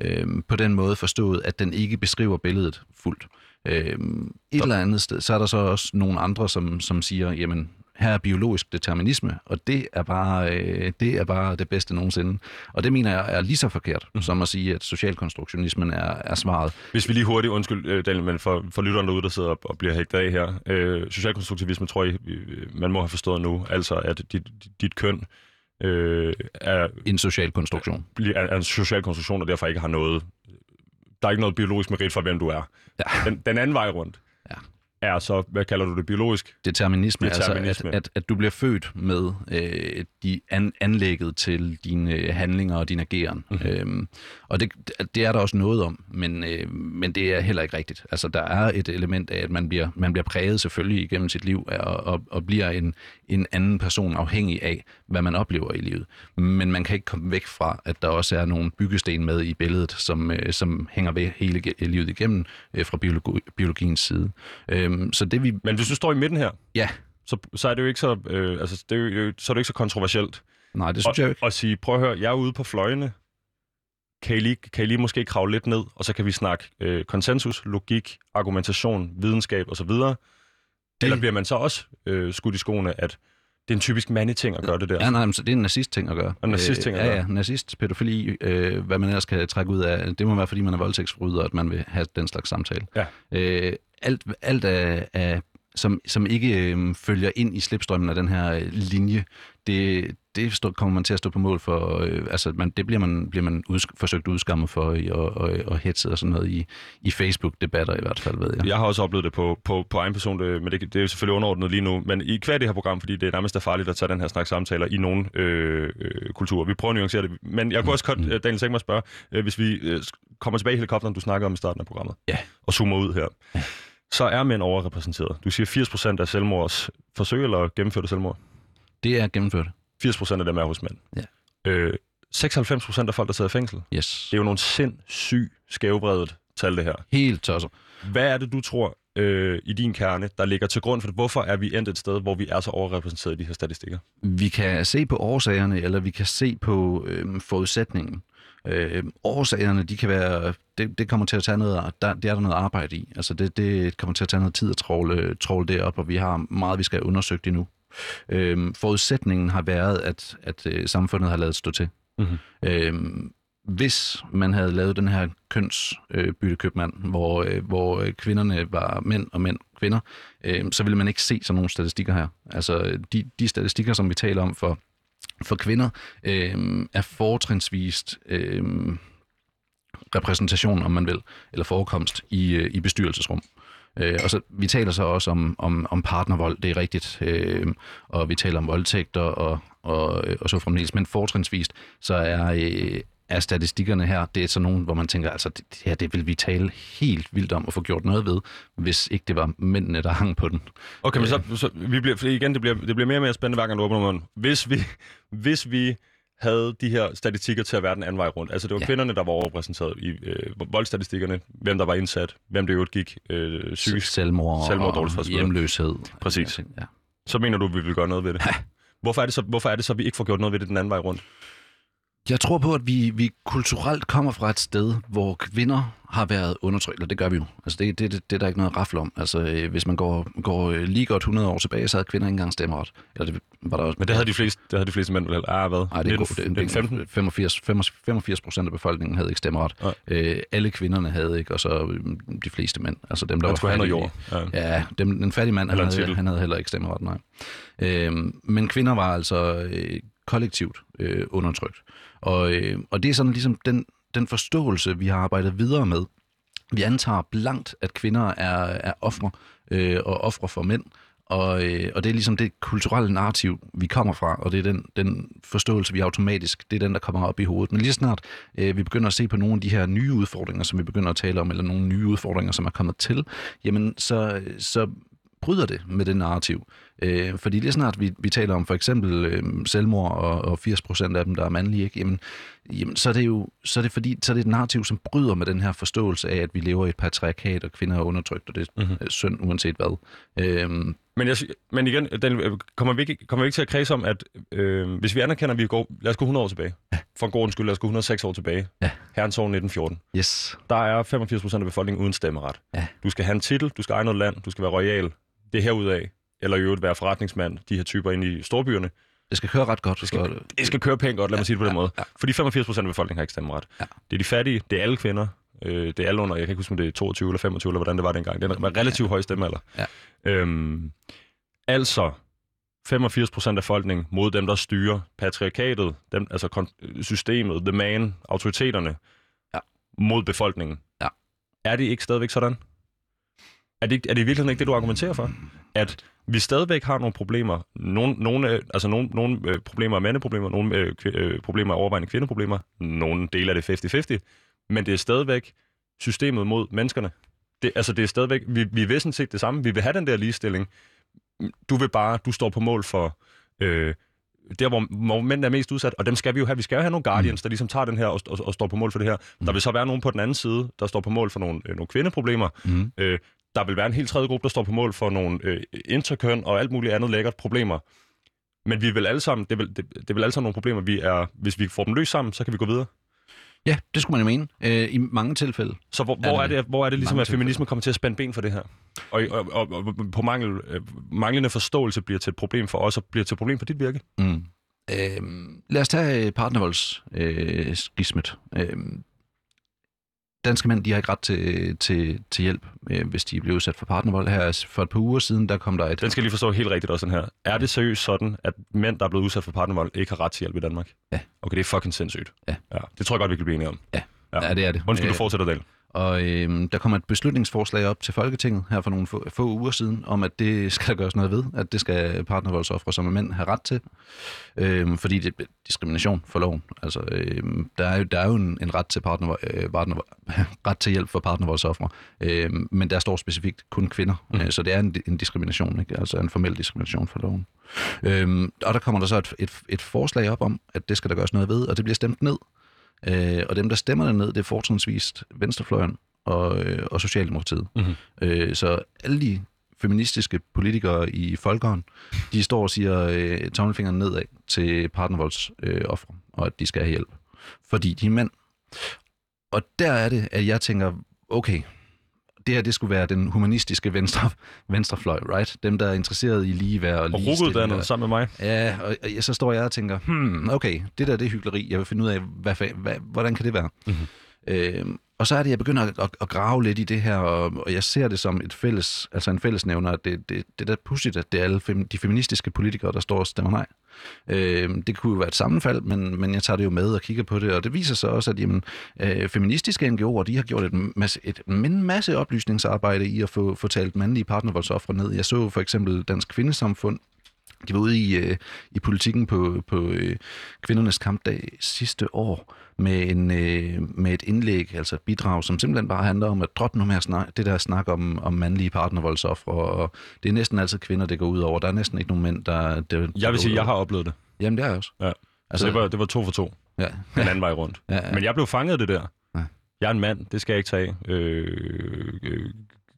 Øh, på den måde forstået, at den ikke beskriver billedet fuldt. Øhm, et eller andet sted, så er der så også nogle andre, som, som siger, jamen, her er biologisk determinisme, og det er bare, øh, det, er bare det bedste nogensinde. Og det mener jeg er lige så forkert, mm. som at sige, at socialkonstruktionismen er, er svaret. Hvis vi lige hurtigt, undskyld øh, Daniel, men for, for lytterne derude, der sidder og, og bliver hægtet af her. Øh, socialkonstruktivisme tror jeg, man må have forstået nu, altså at dit, dit køn øh, er... En social konstruktion. Er, er en social konstruktion, og derfor ikke har noget der er ikke noget biologisk merit for, hvem du er. Ja. Den, den anden vej rundt. Er så, hvad kalder du det, biologisk? Determinisme, Determinisme. altså at, at, at du bliver født med øh, de an, anlægget til dine øh, handlinger og din ageren. Mhm. Mm-hmm. Øhm, og det, det er der også noget om, men, øh, men det er heller ikke rigtigt. Altså der er et element af, at man bliver, man bliver præget selvfølgelig igennem sit liv og, og, og bliver en, en anden person afhængig af, hvad man oplever i livet. Men man kan ikke komme væk fra, at der også er nogle byggesten med i billedet, som, øh, som hænger ved hele livet igennem øh, fra biologi, biologiens side. Øhm, så det vi... Men hvis du står i midten her, Ja, så, så er det jo ikke så, øh, altså, det er jo, så er det ikke så kontroversielt. nej, det synes jeg jo ikke. Og, og sige, prøv at høre, jeg er ude på fløjene. Kan I, lige, kan I lige måske kravle lidt ned, og så kan vi snakke øh, konsensus, logik, argumentation, videnskab osv. Det... Eller bliver man så også øh, skudt i skoene, at det er en typisk mandeting at gøre det der? Ja, nej, men så det er en nazist-ting at gøre. Og en nazist-ting at Øh, gøre. Ja, ja, nazist, pædofili, øh, hvad man ellers kan trække ud af, det må være, fordi man er voldtægtsforbryder, at man vil have den slags samtale. Ja. Øh, alt alt af, af, som, som ikke øh, følger ind i slipstrømmen af den her øh, linje, det, det stå, kommer man til at stå på mål for. Øh, altså, man, det bliver man, bliver man udsk- forsøgt udskammet for i, og, og, og hetset og sådan noget i, i Facebook-debatter i hvert fald, ved jeg. Jeg har også oplevet det på, på, på egen person, det, men det, det er selvfølgelig underordnet lige nu. Men i hver det her program, fordi det er nærmest er farligt at tage den her snak samtaler i nogle øh, øh, kulturer. Vi prøver at nuancere det. Men jeg kunne også godt, øh, Daniel, tænke mig at spørge, øh, hvis vi øh, kommer tilbage i helikopteren, du snakker om i starten af programmet, Ja. og zoomer ud her, så er mænd overrepræsenteret. Du siger 80% af selvmords forsøg eller gennemførte selvmord. Det er gennemført. 80% af dem er hos mænd. Ja. Øh, 96% af folk, der sidder i fængsel. Yes. Det er jo nogle sindssygt skævvredet tal, det her. Helt tosset. Hvad er det, du tror øh, i din kerne, der ligger til grund for det? Hvorfor er vi endt et sted, hvor vi er så overrepræsenteret i de her statistikker? Vi kan se på årsagerne, eller vi kan se på øh, forudsætningen. Øh, årsagerne, de kan være, det, det kommer til at tage noget, der, det er der noget arbejde i. Altså det, det kommer til at tage noget tid at tråle, tråle det op, og vi har meget, vi skal have undersøgt endnu. Øh, forudsætningen har været, at, at øh, samfundet har lavet stå til. Mhm. Øh, hvis man havde lavet den her kønsbyttekøbmand, øh, hvor, øh, hvor øh, kvinderne var mænd og mænd kvinder, øh, så ville man ikke se sådan nogle statistikker her. Altså de, de statistikker, som vi taler om for, for kvinder, øh, er fortrinsvist øh, repræsentation, om man vil, eller forekomst i, øh, i bestyrelsesrum. Øh, og så, vi taler så også om, om, om partnervold, det er rigtigt, øh, og vi taler om voldtægter og, og, øh, og så fremdeles, men fortrinsvist, så er, øh, er statistikkerne her, det er sådan nogle, hvor man tænker, altså det, det her, det vil vi tale helt vildt om at få gjort noget ved, hvis ikke det var mændene, der hang på den. Okay, men så, så vi bliver, for igen, det bliver, det bliver mere og mere spændende, hver gang du åbner munden. Hvis vi, hvis vi havde de her statistikker til at være den anden vej rundt. Altså det var ja. Ja. kvinderne, der var overrepræsenteret i øh, voldstatistikkerne, hvem der var indsat, hvem det jo gik øh, psykisk. Selvmord, Selvmord, og forsvar. hjemløshed. Præcis. Ja. Så mener du, vi vil gøre noget ved det? Hvorfor er det, så, hvorfor er det så, at vi ikke får gjort noget ved det den anden vej rundt? Jeg tror på, at vi, vi kulturelt kommer fra et sted, hvor kvinder har været undertrykt, og det gør vi jo. Altså det, det, det, det er der ikke noget rafle om. Altså øh, hvis man går, går øh, lige godt 100 år tilbage, så havde kvinder ikke engang stemmeret. Eller det var der også. Men det havde de fleste, det havde de fleste mænd vel heller. Ah, hvad? Nej, det er 19, godt. Det, 19, 15? det, 85, 85 procent af befolkningen havde ikke stemmeret. Øh, alle kvinderne havde ikke, og så øh, de fleste mænd. Altså dem, der Man var fattige. jord. Ja. Ja, dem, den fattige mand, han Eller havde, han havde heller ikke stemmeret, nej. Øhm, men kvinder var altså øh, kollektivt øh, undertrykt. Og, øh, og det er sådan ligesom den, den forståelse, vi har arbejdet videre med. Vi antager blankt, at kvinder er, er ofre øh, og ofre for mænd. Og, øh, og det er ligesom det kulturelle narrativ, vi kommer fra, og det er den, den forståelse, vi automatisk, det er den, der kommer op i hovedet. Men lige snart øh, vi begynder at se på nogle af de her nye udfordringer, som vi begynder at tale om, eller nogle nye udfordringer, som er kommet til, jamen så, så bryder det med det narrativ. Øh, fordi lige snart vi, vi taler om for eksempel øh, selvmord, og, og 80% af dem, der er mandlige, ikke? Jamen, jamen, så er det jo så er det fordi, så er det et narrativ, som bryder med den her forståelse af, at vi lever i et patriarkat, og kvinder er undertrykt, og det er mm-hmm. synd uanset hvad. Øh, Men, jeg, men igen, Daniel, øh, kommer vi, ikke, kommer vi ikke til at kredse om, at øh, hvis vi anerkender, at vi går, lad os gå 100 år tilbage. Ja. For en god skyld, lad os gå 106 år tilbage. Ja. Herrens år 1914. yes. Der er 85 procent af befolkningen uden stemmeret. Ja. Du skal have en titel, du skal eje noget land, du skal være royal. Det er herudaf. Eller i øvrigt være forretningsmand, de her typer inde i storbyerne. Det skal køre ret godt. Det skal, for- det skal køre pænt godt, lad mig sige det på den ja, måde. ja. Fordi 85 procent af befolkningen har ikke stemmeret. Ja. Det er de fattige, det er alle kvinder, øh, det er alle under, jeg kan ikke huske, om det er 22 eller 25, eller hvordan det var dengang. Det er en relativt høj stemmealder. Ja. Øhm, altså, 85 procent af befolkningen mod dem, der styrer patriarkatet, dem, altså systemet, the man, autoriteterne, Ja. mod befolkningen. Ja. Er det ikke stadigvæk sådan? Er det, er det i virkeligheden ikke det, du argumenterer for? At vi stadigvæk har nogle problemer. Nogle, nogle, øh, altså nogle, nogle øh, problemer er mandeproblemer, nogle øh, kvi- øh, problemer er overvejende kvindeproblemer, nogle dele af det 50-50, men det er stadigvæk systemet mod menneskerne. Det, altså det er stadigvæk, vi, vi vil sådan set det samme. Vi vil have den der ligestilling. Du vil bare, du står på mål for øh, der, hvor, hvor mænd er mest udsat, og dem skal vi jo have. Vi skal jo have nogle guardians, der ligesom tager den her og, og, og står på mål for det her. Der vil så være nogen på den anden side, der står på mål for nogle, øh, nogle kvindeproblemer. Mm. Øh, der vil være en helt tredje gruppe, der står på mål for nogle øh, interkøn og alt muligt andet lækkert problemer. Men vi vil alle sammen, det, vil, det, det vil alle sammen nogle problemer, vi er, hvis vi får dem løst sammen, så kan vi gå videre. Ja, det skulle man jo mene. Øh, I mange tilfælde. Så hvor, Er hvor, er det det, hvor er det ligesom, at feminisme kommer til at spænde ben for det her? Og, og, og, og på mangel, øh, manglende forståelse bliver til et problem for os, og bliver til et problem for dit virke. Mm. Øh, lad os tage partnervoldsskismet. Øh, skismet. øh, danske mænd de har ikke ret til, til, til hjælp, øh, hvis de bliver udsat for partnervold. Her for et par uger siden, der kom der et... Den skal lige forstå helt rigtigt også, den her. Er det seriøst sådan, at mænd, der er blevet udsat for partnervold, ikke har ret til hjælp i Danmark? Ja. Okay, det er fucking sindssygt. Ja. ja. Det tror jeg godt, vi kan blive enige om. Ja. Ja. Ja, det er det. Undskyld, du Øh, fortsætter, Dahl. Og øh, der kommer et beslutningsforslag op til Folketinget her for nogle få, få uger siden, om at det skal der gøres noget ved, at det skal partnervoldsoffre som er mænd have ret til, øh, fordi det er diskrimination for loven. Altså, øh, der, er jo, der er jo en, en ret, til partner, øh, partner, ret til hjælp for partnervoldsoffre, øh, men der står specifikt kun kvinder, mm. øh, så det er en, en diskrimination, ikke? altså en formel diskrimination for loven. Øh, og der kommer der så et, et, et forslag op om, at det skal der gøres noget ved, og det bliver stemt ned. Øh, og dem, der stemmer ned, det er fortrinsvist Venstrefløjen og, øh, og Socialdemokratiet. Mhm. Øh, så alle de feministiske politikere i Folkeren, de står og siger øh, tommelfingeren nedad til partnervoldsoffre, øh, ofre, og at de skal have hjælp. Fordi de er mænd. Og der er det, at jeg tænker, okay, det her det skulle være den humanistiske venstre, venstrefløj, right? Dem, der er interesseret i ligeværd og Og ligestilling. ruguddannet sammen med mig. Ja, og, og så står jeg og tænker, hmm, okay, det der det er hyggeleri. Jeg vil finde ud af, hvad, hvad, hvordan kan det være? Mhm. Øh, og så er det, jeg begynder at, at, at grave lidt i det her, og, og jeg ser det som et fælles, altså en fællesnævner, at det, det, det er da pudsigt, at det er alle fem, de feministiske politikere, der står og stemmer nej. Øh, det kunne jo være et sammenfald, men, men jeg tager det jo med og kigger på det, og det viser sig også, at jamen, øh, feministiske NGO'er, de har gjort et masse, et, en masse oplysningsarbejde i at få, få talt mandlige partnervoldsoffre ned. Jeg så for eksempel Dansk Kvindesamfund, de var ude i, øh, i politikken på, på øh, kvindernes kampdag sidste år med, en, øh, med et indlæg, altså et bidrag, som simpelthen bare handler om at droppe nu med at snak, det der snak om, om mandlige partnervoldsoffre, og det er næsten altid kvinder, det går ud over. Der er næsten ikke nogen mænd, der... der Jeg vil sige, jeg har oplevet det. Jamen, det er jeg også. Ja. Altså, det, var, det var to for to. Ja. Den anden vej rundt. Ja, ja. Men jeg blev fanget af det der. Ja. Jeg er en mand, det skal jeg ikke tage. Øh, øh,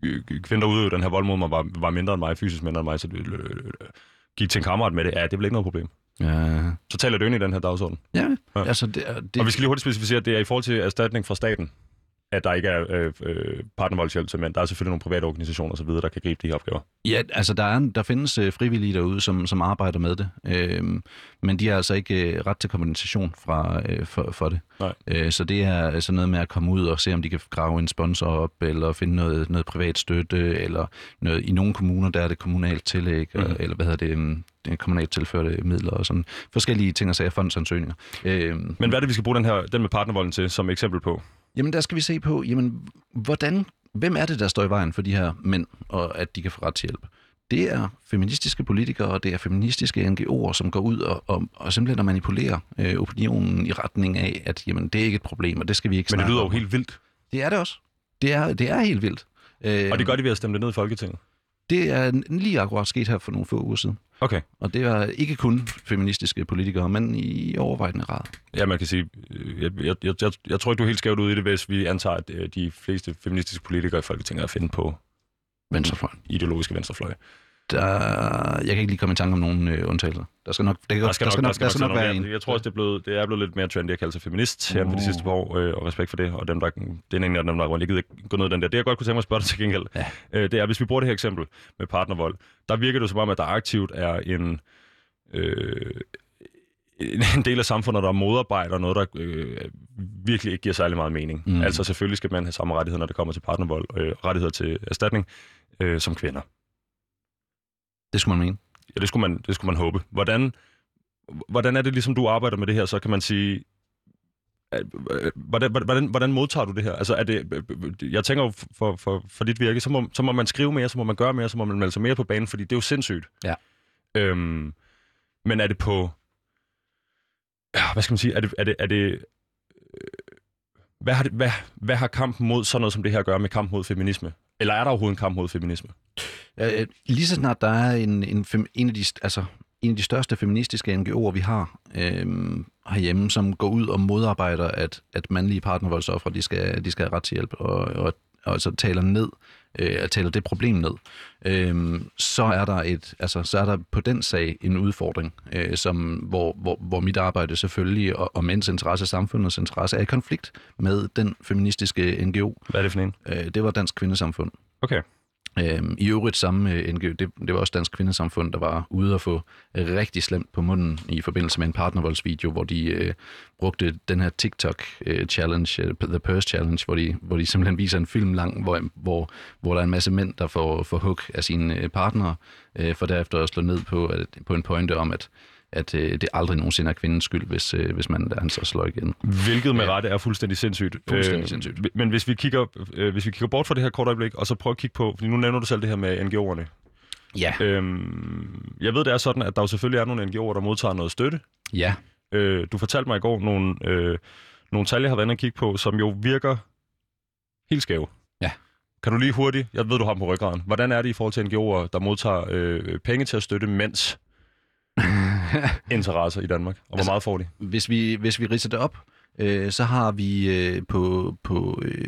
øh, kvinder, der udøvede den her vold mod mig, var, var mindre end mig, fysisk mindre end mig, så det, øh, gik til en kammerat med det. Ja, det blev ikke noget problem. Ja, Så taler det ind i den her dagsorden. ja. Ja. altså det, er- det, Det... Og vi skal lige hurtigt specificere, at det er i forhold til erstatning fra staten, at der ikke er øh, øh, partnervoldshjælp til mænd. Der er selvfølgelig nogle private organisationer osv., der kan gribe de her opgaver. Ja, altså der, er, der findes øh, frivillige derude, som, som arbejder med det, øhm, men de har altså ikke øh, ret til kompensation fra, øh, for, for det. Nej. Øh, så det er altså noget med at komme ud og se, om de kan grave en sponsor op, eller finde noget, noget privat støtte, eller noget, i nogle kommuner, der er det kommunalt tillæg, mm. Mhm. eller hvad hedder det, er kommunalt tilførte midler og sådan forskellige ting og sager, fondsansøgninger. Øhm, Men hvad er det, vi skal bruge den her den med partnervolden til som eksempel på? Jamen, der skal vi se på, jamen, hvordan, hvem er det, der står i vejen for de her mænd, og at de kan få ret til hjælp? Det er feministiske politikere, og det er feministiske NGO'er, som går ud og, og, og simpelthen og manipulerer øh, opinionen i retning af, at jamen, det er ikke et problem, og det skal vi ikke Men det lyder jo om. helt vildt. Det er det også. Det er, det er helt vildt. Øh, Og det gør de ved at stemme det ned i Folketinget. Det er lige akkurat sket her for nogle få uger siden. Okay. Og det er ikke kun feministiske politikere, men i overvejende grad. Ja, man kan sige, øh, jeg, jeg, jeg, jeg, tror ikke, du er helt skævt ude i det, hvis vi antager, at øh, de fleste feministiske politikere i Folketinget er at finde på Venstrefløjen. ideologiske venstrefløj. Der, jeg kan ikke lige komme i tanke om nogen øh, undtagelser. Der skal nok, det Der skal, der skal nok, der skal nok sidde være nogle- en. Jeg tror også, det er, blevet, det er blevet lidt mere trendy at kalde sig feminist her for de Uh. sidste par år, øh, og respekt for det. Og dem, der, det er en af dem, der jeg gider ikke gå ned i den der. Det, jeg godt kunne tænke mig at spørge dig til gengæld, Ja. øh, det er, hvis vi bruger det her eksempel med partnervold, der virker det som om, at der aktivt er en, øh, en del af samfundet, der modarbejder noget, der øh, virkelig ikke giver særlig meget mening. Mm. Altså selvfølgelig skal man have samme rettigheder, når det kommer til partnervold, øh, rettigheder til erstatning, øh, som kvinder. Det skulle man mene. Ja, det skulle man, det skulle man håbe. Hvordan, hvordan er det ligesom, du arbejder med det her, så kan man sige, hvordan, hvordan, hvordan modtager du det her? Altså, er det, jeg tænker jo for, for, for dit virke, så må, så må man skrive mere, så må man gøre mere, så må man melde sig mere på banen, fordi det er jo sindssygt. Ja. Øhm, men er det på... Hvad skal man sige? Er det... Er det, er det øh, hvad, har det hvad, hvad har kampen mod sådan noget som det her at gøre med kamp mod feminisme? Eller er der overhovedet en kamp mod feminisme? Øh, lige så snart der er en, en, fem, en, af de, altså, en af de største feministiske NGO'er, vi har øh, herhjemme, som går ud og modarbejder, at, at mandlige partnervoldsoffre, de skal, de skal have ret til hjælp, og, og, og så taler ned, øh, taler det problem ned, øh, så er der et, altså, så er der på den sag en udfordring, øh, som, hvor, hvor, hvor mit arbejde selvfølgelig, og, og mænds interesse, samfundets interesse, er i konflikt med den feministiske NGO. Hvad er det for en? Øh, det var Dansk Kvindesamfund. Okay. Øhm, I øvrigt samme øh, NGO, det, det var også Dansk Kvindesamfund, der var ude at få rigtig slemt på munden i forbindelse med en partnervoldsvideo, hvor de øh, brugte den her TikTok-challenge, øh, øh The Purse Challenge, hvor de, hvor de simpelthen viser en film lang, hvor, hvor, hvor der er en masse mænd, der får, får hug af sine øh, partnere, øh, for derefter at slå ned på, at, på en pointe om, at at øh, det aldrig nogensinde er kvindens skyld, hvis, øh, hvis man lader han så slå igen. Hvilket med rette er fuldstændig sindssygt. Fuldstændig sindssygt. Øh, men hvis vi, kigger, øh, hvis vi kigger bort fra det her kort øjeblik, og så prøver at kigge på, fordi nu nævner du selv det her med NGO'erne. Ja. Øhm, jeg ved, det er sådan, at der jo selvfølgelig er nogle NGO'er, der modtager noget støtte. Ja. Øh, du fortalte mig i går nogle, øh, nogle tal, jeg har været og kigge på, som jo virker helt skæve. Ja. Kan du lige hurtigt, jeg ved, du har dem på ryggraden, hvordan er det i forhold til NGO'er, der modtager øh, penge til at støtte mænds interesser i Danmark? Og hvor Altså- meget får de? Hvis vi, hvis vi ridser det op, øh, så har vi øh, på, på øh,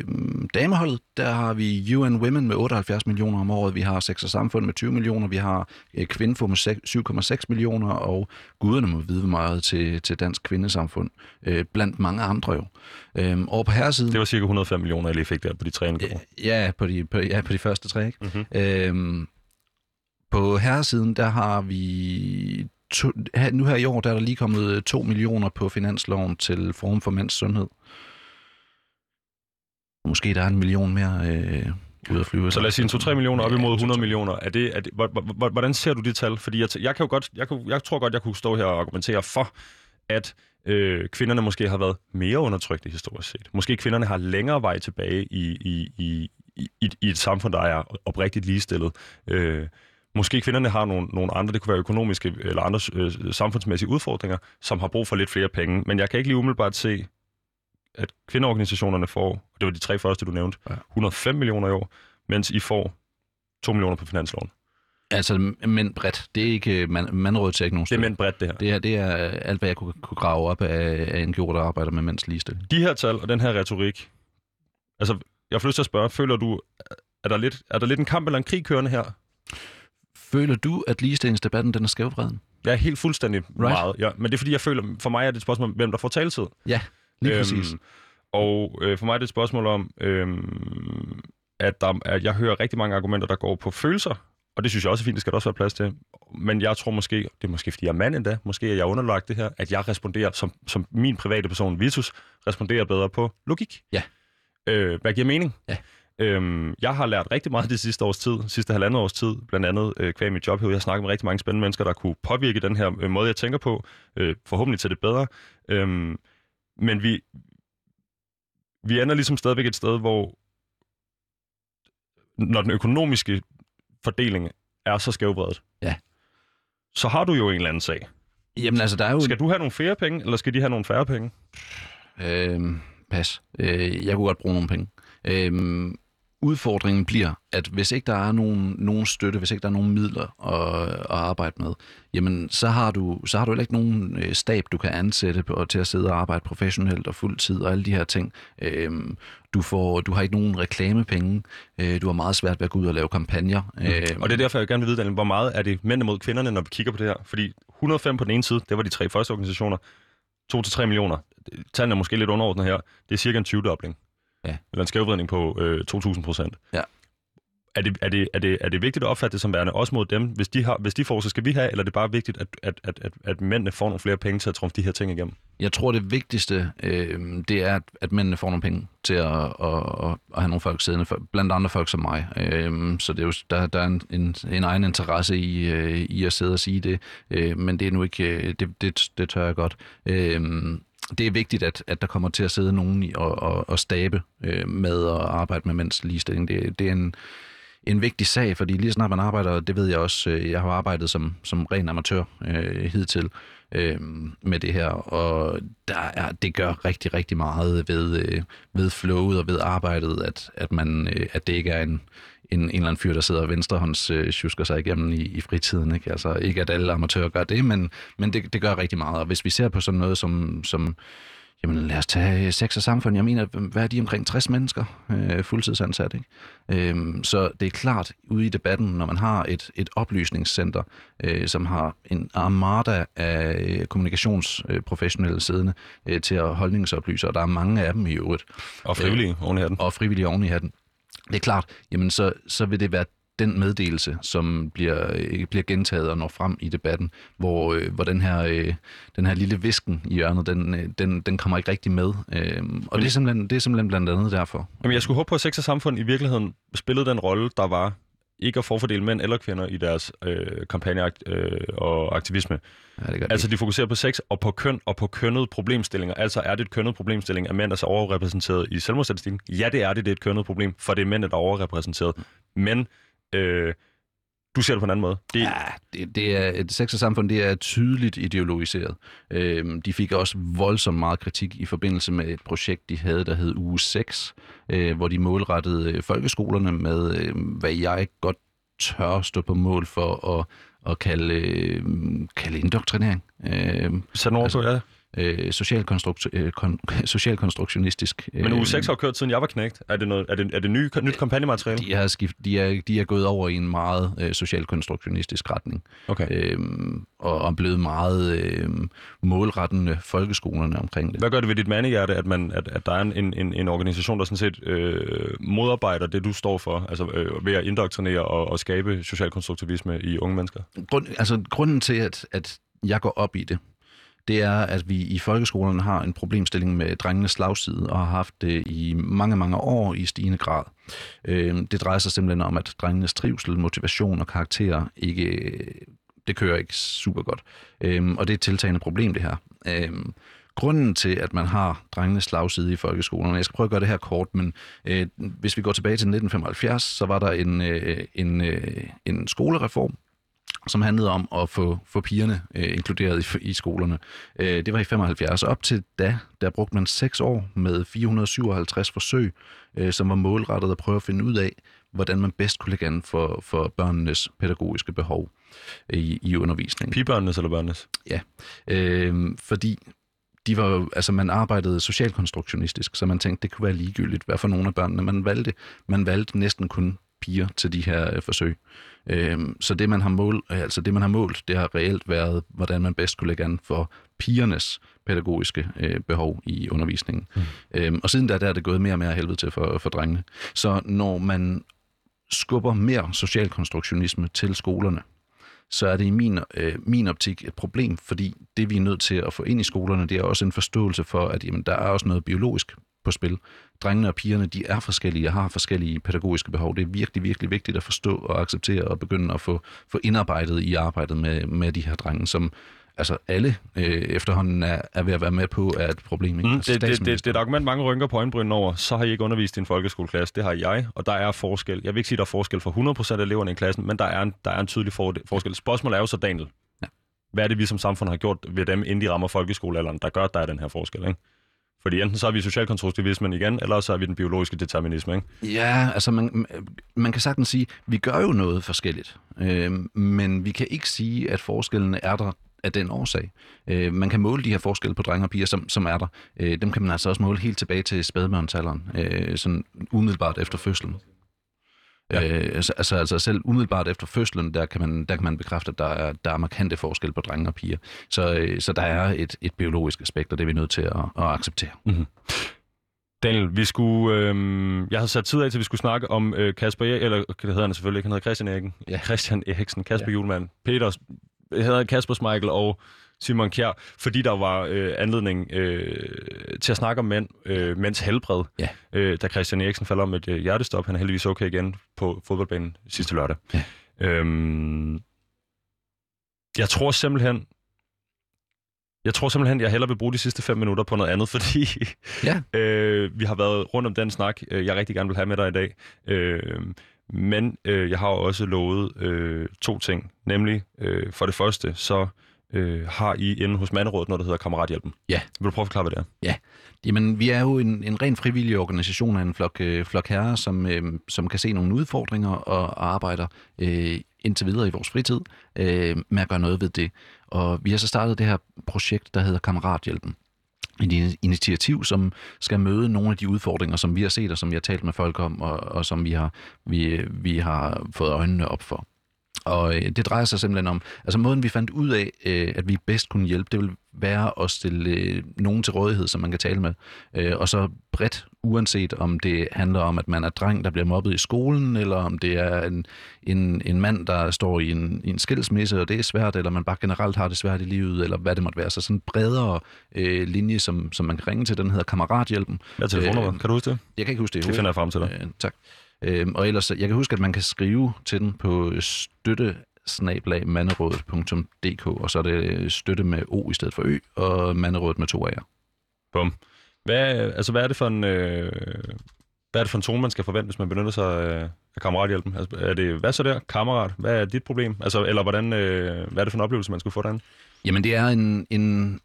dameholdet, der har vi UN Women med 78 millioner om året, vi har Sex og Samfund med 20 millioner, vi har øh, Kvindefo med sek- 7,6 millioner, og guderne må vide meget til, til Dansk Kvindesamfund, øh, blandt mange andre jo. Øh, over på herresiden... Det var cirka 105 millioner, jeg lige fik der på de tre NGO'er. Ja, på de, på, ja, på de første tre, ikke? Mhm. Øhm, på herresiden, der har vi... To, her, nu her i år, der er der lige kommet øh, 2 millioner på finansloven til Forum for Mænds Sundhed. Måske der er en million mere øh, ude at flyve. Så lad os sige 2-3 millioner op imod 100 millioner. Er det, er det, hvordan ser du de tal? Fordi jeg, jeg, kan jo godt, jeg, kan, jeg tror godt, jeg kunne stå her og argumentere for, at øh, kvinderne måske har været mere undertrykte historisk set. Måske kvinderne har længere vej tilbage i, i, i, i, i et samfund, der er oprigtigt ligestillet. Øh, måske kvinderne har nogle, nogle andre, det kunne være økonomiske eller andre øh, samfundsmæssige udfordringer, som har brug for lidt flere penge. Men jeg kan ikke lige umiddelbart se, at kvindeorganisationerne får, og det var de tre første, du nævnte, Ja. 105 millioner i år, mens I får 2 millioner på finansloven. Altså, men bredt. Det er ikke man, mandrådet til ikke nogen Det er mænd bredt, det her. Det er, det er alt, hvad jeg kunne, kunne grave op af, af NGO'er, der arbejder med mænds ligestilling. De her tal og den her retorik, altså, jeg får lyst til at spørge, føler du, er der lidt, er der lidt en kamp eller en krig kørende her? Føler du, at ligestillingsdebatten den er skævvreden? Jeg er helt fuldstændig right. Meget, ja. Men det er fordi, jeg føler, for mig er det et spørgsmål om, hvem der får taletid. Ja, lige øhm, præcis. Og øh, for mig er det et spørgsmål om, øhm, at, der, at jeg hører rigtig mange argumenter, der går på følelser. Og det synes jeg også er fint, det skal der også være plads til. Men jeg tror måske, det er måske fordi jeg er mand endda, måske er jeg underlagt det her, at jeg responderer, som, som min private person, Vitus, responderer bedre på logik. Ja. Øh, hvad giver mening? Ja. Øhm, jeg har lært rigtig meget det sidste års tid, sidste halvandet års tid, blandt andet øh, kvæg mit job. Jeg har snakket med rigtig mange spændende mennesker, der kunne påvirke den her øh, måde, jeg tænker på, øh, forhåbentlig til det bedre. Øhm, men vi, vi ender ligesom stadigvæk et sted, hvor når den økonomiske fordeling er så skævbredet, Ja. så har du jo en eller anden sag. Jamen altså, der er jo... Skal du have nogle flere penge, eller skal de have nogle færre penge? Øhm, pas. Øh, jeg kunne godt bruge nogle penge. Øhm, udfordringen bliver, at hvis ikke der er nogen, nogen støtte, hvis ikke der er nogen midler at, at arbejde med, jamen så har du, så har du heller ikke nogen øh, stab, du kan ansætte på, til at sidde og arbejde professionelt og fuld tid og alle de her ting. Øhm, du, får, du har ikke nogen reklamepenge. Øh, du har meget svært ved at gå ud og lave kampagner. Øhm, Og det er derfor, jeg gerne vil vide, Daniel, hvor meget er det mænd mod kvinderne, når vi kigger på det her? Fordi 105 på den ene side, det var de tre første organisationer. 2-3 millioner. Tallene er måske lidt underordnet her. Det er cirka en 20-dobling. Ja. Eller en skævvridning på øh, 2.000 procent. Ja. Er det, er, det, er, det, er det vigtigt at opfatte det som værende også mod dem? Hvis de, har, hvis de får, så skal vi have, eller er det bare vigtigt, at, at, at, at, at mændene får nogle flere penge til at trumfe de her ting igennem? Jeg tror, det vigtigste, øh, det er, at, at mændene får nogle penge til at, at, at, at have nogle folk siddende, blandt andre folk som mig. Øh, så det er jo, der, der er en, en, en egen interesse i, øh, i at sidde og sige det, øh, men det er nu ikke, øh, det, det, det tør jeg godt. Øh, det er vigtigt, at, at der kommer til at sidde nogen i og, og, og stabe øh, med og arbejde med mænds ligestilling. Det, det er en, en vigtig sag, fordi lige snart man arbejder, det ved jeg også, øh, jeg har arbejdet som, som ren amatør øh, hidtil øh, med det her, og der er, det gør rigtig, rigtig meget ved, øh, ved flowet og ved arbejdet, at, at, man, øh, at det ikke er en, en, en eller anden fyr, der sidder og venstrehånds øh, sjusker sig igennem i, i fritiden. Ikke? Altså ikke, at alle amatører gør det, men, men det, det gør rigtig meget. Og hvis vi ser på sådan noget som, som Jamen lad os tage sex og samfund. Jeg mener, hvad er de omkring 60 mennesker øh, fuldtidsansat? Ikke? Øhm, så det er klart ude i debatten, når man har et, et oplysningscenter, øh, som har en armada af øh, kommunikationsprofessionelle siddende øh, til at holdningsoplyse, og der er mange af dem i øvrigt. Og frivillige øh, oven i hatten. Og frivillige oven i hatten. Det er klart, jamen så, så vil det være den meddelelse, som bliver, øh, bliver gentaget og når frem i debatten, hvor, øh, hvor den, her, øh, den her lille visken i hjørnet, den, øh, den, den kommer ikke rigtig med. Øh, og det er, simpelthen, det er simpelthen blandt andet derfor. Jamen, jeg skulle håbe på, at sex og samfund i virkeligheden spillede den rolle, der var ikke at forfordele mænd eller kvinder i deres øh, kampagne øh, og aktivisme. Ja, det altså, de fokuserer på sex og på køn og på kønnede problemstillinger. Altså, er det et kønnet problemstilling, at mænd er så overrepræsenteret i selvmordsstatistikken? Ja, det er det. Det er et kønnet problem, for det er mænd, der er overrepræsenteret. Men øh, du ser det på en anden måde. Det... Ja, det, det er et samfund, det er tydeligt ideologiseret. Øhm, de fik også voldsomt meget kritik i forbindelse med et projekt, de havde, der hed Uge 6, øh, hvor de målrettede øh, folkeskolerne med, øh, hvad jeg godt tør stå på mål for at, at kalde, øh, kalde indoktrinering. Øh, Sådan over altså, ja øh, socialkonstrukt, øh, kon, socialkonstruktionistisk. Men uge 6 har kørt siden jeg var knægt. Er det, noget, er det, er det ny, nyt kampagnemateriale? De er, skift, de, er, de er gået over i en meget øh, socialkonstruktionistisk retning. Okay. Øhm, og er blevet meget øh, målrettende folkeskolerne omkring det. Hvad gør det ved dit mandehjerte, at, man, at, at der er en, en, en organisation, der sådan set øh, modarbejder det, du står for, altså øh, ved at indoktrinere og, og skabe socialkonstruktivisme i unge mennesker? Grund, altså, grunden til, at, at jeg går op i det, det er, at vi i folkeskolerne har en problemstilling med drengenes slagside, og har haft det i mange, mange år i stigende grad. Øh, det drejer sig simpelthen om, at drengenes trivsel, motivation og karakter ikke, det kører ikke super godt. Øh, og det er et tiltagende problem, det her. Øh, grunden til, at man har drengenes slagside i folkeskolen, jeg skal prøve at gøre det her kort, men øh, hvis vi går tilbage til 1975, så var der en, øh, en, øh, en skolereform, som handlede om at få, få pigerne øh, inkluderet i, i skolerne. Øh, det var i 75. Op til da, der brugte man seks år med 457 forsøg, øh, som var målrettet at prøve at finde ud af, hvordan man bedst kunne lægge an for, for børnenes pædagogiske behov i, i undervisningen. Pigebørnenes eller børnenes? Ja, øh, fordi de var altså man arbejdede socialkonstruktionistisk, så man tænkte, det kunne være ligegyldigt, hvad for nogle af børnene man valgte. Man valgte næsten kun piger til de her øh, forsøg. Øh, så det man har målt, altså det man har målt, det har reelt været, hvordan man bedst kunne lægge an for pigernes pædagogiske øh, behov i undervisningen. Mm. Øh, og siden da, der er det gået mere og mere helvede til for, for drengene. Så når man skubber mere socialkonstruktionisme til skolerne, så er det i min, øh, min optik et problem, fordi det vi er nødt til at få ind i skolerne, det er også en forståelse for, at jamen, der er også noget biologisk på spil. Drengene og pigerne, de er forskellige og har forskellige pædagogiske behov. Det er virkelig, virkelig vigtigt at forstå og acceptere og begynde at få, få indarbejdet i arbejdet med, med de her drenge, som altså alle øh, efterhånden er, er ved at være med på, er et problem. Ikke? Mm, altså, det, det, det, det er et argument, mange rynker på øjenbrynen over. Så har I ikke undervist i en folkeskoleklasse. Det har jeg, og der er forskel. Jeg vil ikke sige, der er forskel for 100% af eleverne i klassen, men der er en, der er en tydelig forskel. Spørgsmålet er jo så, Daniel, ja. hvad er det, vi som samfund har gjort ved dem, inden de rammer folkeskolealderen, der gør, at der er den her forskel? Ikke? Fordi enten så er vi socialkonstruktivismen igen, eller så er vi den biologiske determinisme, ikke? Ja, altså man, man kan sagtens sige, vi gør jo noget forskelligt, øh, men vi kan ikke sige, at forskellene er der af den årsag. Øh, man kan måle de her forskelle på drenge og piger, som, som er der. Øh, dem kan man altså også måle helt tilbage til spædbørnsalderen, øh, sådan umiddelbart efter fødslen. Ja. Øh, altså, altså, altså selv umiddelbart efter fødslen, der kan man, der kan man bekræfte, at der er, der er markante forskel på drenge og piger. Så, øh, så der er et, et biologisk aspekt, og det er vi nødt til at, at acceptere. Mm-hmm. Daniel, vi skulle, øh, jeg har sat tid af til, at vi skulle snakke om øh, Kasper, e- eller det hedder han selvfølgelig ikke, han hedder Christian Eriksen. Ja. Christian Eriksen, Kasper ja. Julemand, Peter, hedder Kasper Smeichel og Simon Kjær, fordi der var øh, anledning øh, til at snakke om mænd, øh, mænds helbred, ja. øh, da Christian Eriksen falder om et øh, hjertestop. Han er heldigvis okay igen på fodboldbanen sidste lørdag. Ja. Øhm, jeg tror simpelthen, Jeg tror simpelthen, jeg hellere vil bruge de sidste fem minutter på noget andet, fordi Ja. øh, vi har været rundt om den snak, øh, jeg rigtig gerne vil have med dig i dag. Øh, men øh, jeg har også lovet øh, to ting. Nemlig, øh, for det første, så øh, har I inde hos Manderådet noget, der hedder Kammerathjælpen. Ja. Vil du prøve at forklare, hvad det er? Jamen, vi er jo en, en ren frivillig organisation af en flok, øh, flok herrer, som, øh, som kan se nogle udfordringer og, og arbejder øh, indtil videre i vores fritid øh, med at gøre noget ved det. Og vi har så startet det her projekt, der hedder Kammerathjælpen. Et initiativ, som skal møde nogle af de udfordringer, som vi har set, og som vi har talt med folk om, og, og som vi har, vi, vi har fået øjnene op for. Og øh, det drejer sig simpelthen om, altså måden vi fandt ud af, øh, at vi bedst kunne hjælpe, det vil være at stille øh, nogen til rådighed, som man kan tale med. Øh, og så bredt, uanset om det handler om, at man er dreng, der bliver mobbet i skolen, eller om det er en, en, en mand, der står i en, i en skilsmisse, og det er svært, eller man bare generelt har det svært i livet, eller hvad det måtte være. Så sådan en bredere øh, linje, som, som man kan ringe til, den hedder Kammerathjælpen. Hvad er telefonnummer? Øh, kan du huske det? Jeg kan ikke huske det. Det finder jeg frem til dig. Øh, tak. Øh, og ellers, jeg kan huske, at man kan skrive til den på støtte manderådet.dk, og så er det støtte med O i stedet for Ø, og manderådet med to A'er. Bum. Hvad, altså, hvad er det for en... Øh, hvad er det for en tone, man skal forvente, hvis man benytter sig af, af kammerathjælpen? Altså, er det, hvad så der, kammerat? Hvad er dit problem? Altså, eller hvordan, øh, hvad er det for en oplevelse, man skulle få derinde? Jamen, det er en, en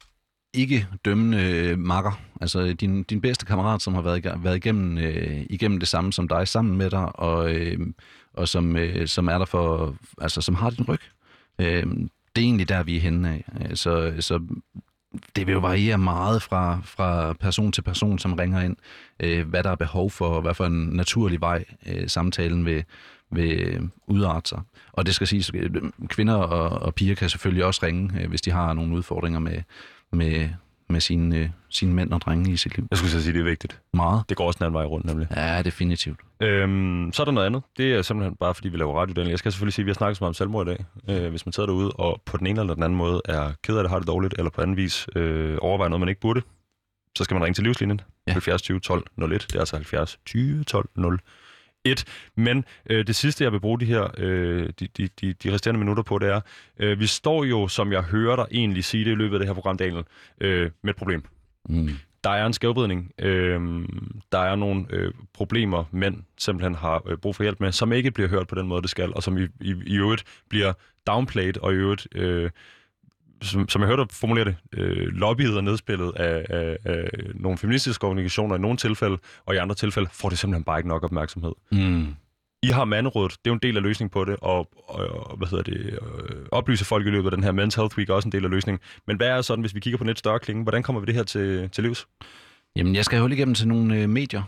ikke dømmende øh, makker. Altså din, din bedste kammerat, som har været, været igennem, øh, igennem det samme som dig, sammen med dig, og, øh, og som, øh, som er der for, altså som har din ryg. Øh, det er egentlig der, vi er henne af. Øh, så, så det vil jo variere meget fra, fra person til person, som ringer ind, øh, hvad der er behov for, og hvad for en naturlig vej øh, samtalen vil, vil udarte sig. Og det skal siges, øh, kvinder og, og piger kan selvfølgelig også ringe, øh, hvis de har nogle udfordringer med, med, med sine, øh, sine mænd og drenge i sit liv. Jeg skulle så sige, det er vigtigt. Meget. Det går også den anden vej rundt, nemlig. Ja, definitivt. Øhm, så er der noget andet. Det er simpelthen bare, fordi vi laver radiouddeling. Jeg skal selvfølgelig sige, at vi har snakket så meget om selvmord i dag. Øh, hvis man sidder derude og på den ene eller den anden måde er ked af det, har det dårligt, eller på anden vis øh, overvejer noget, man ikke burde, så skal man ringe til livslinjen. Ja. Ja. 70 20 12 01. Det er altså 70 20 12 01. Men øh, det sidste, jeg vil bruge de her øh, de, de, de, de resterende minutter på, det er, øh, vi står jo, som jeg hører dig egentlig sige det i løbet af det her program, Daniel, øh, med et problem Mm. der er en skævvridning. Øhm, der er nogle øh, problemer, mænd simpelthen har øh, brug for hjælp med, som ikke bliver hørt på den måde, det skal, og som i, i, i øvrigt bliver downplayed, og i øvrigt, øh, som, som jeg hørte dig formulere det, øh, lobbyet og nedspillet af, af, af nogle feministiske organisationer i nogle tilfælde, og i andre tilfælde får det simpelthen bare ikke nok opmærksomhed. Mm. I har manderådet, det er jo en del af løsningen på det, og, og, og hvad hedder det, øh, oplyse folk i løbet af den her Men's Health Week er også en del af løsningen. Men hvad er sådan, hvis vi kigger på net større klinge, hvordan kommer vi det her til, til livs? Jamen, jeg skal holde igennem til nogle øh, medier.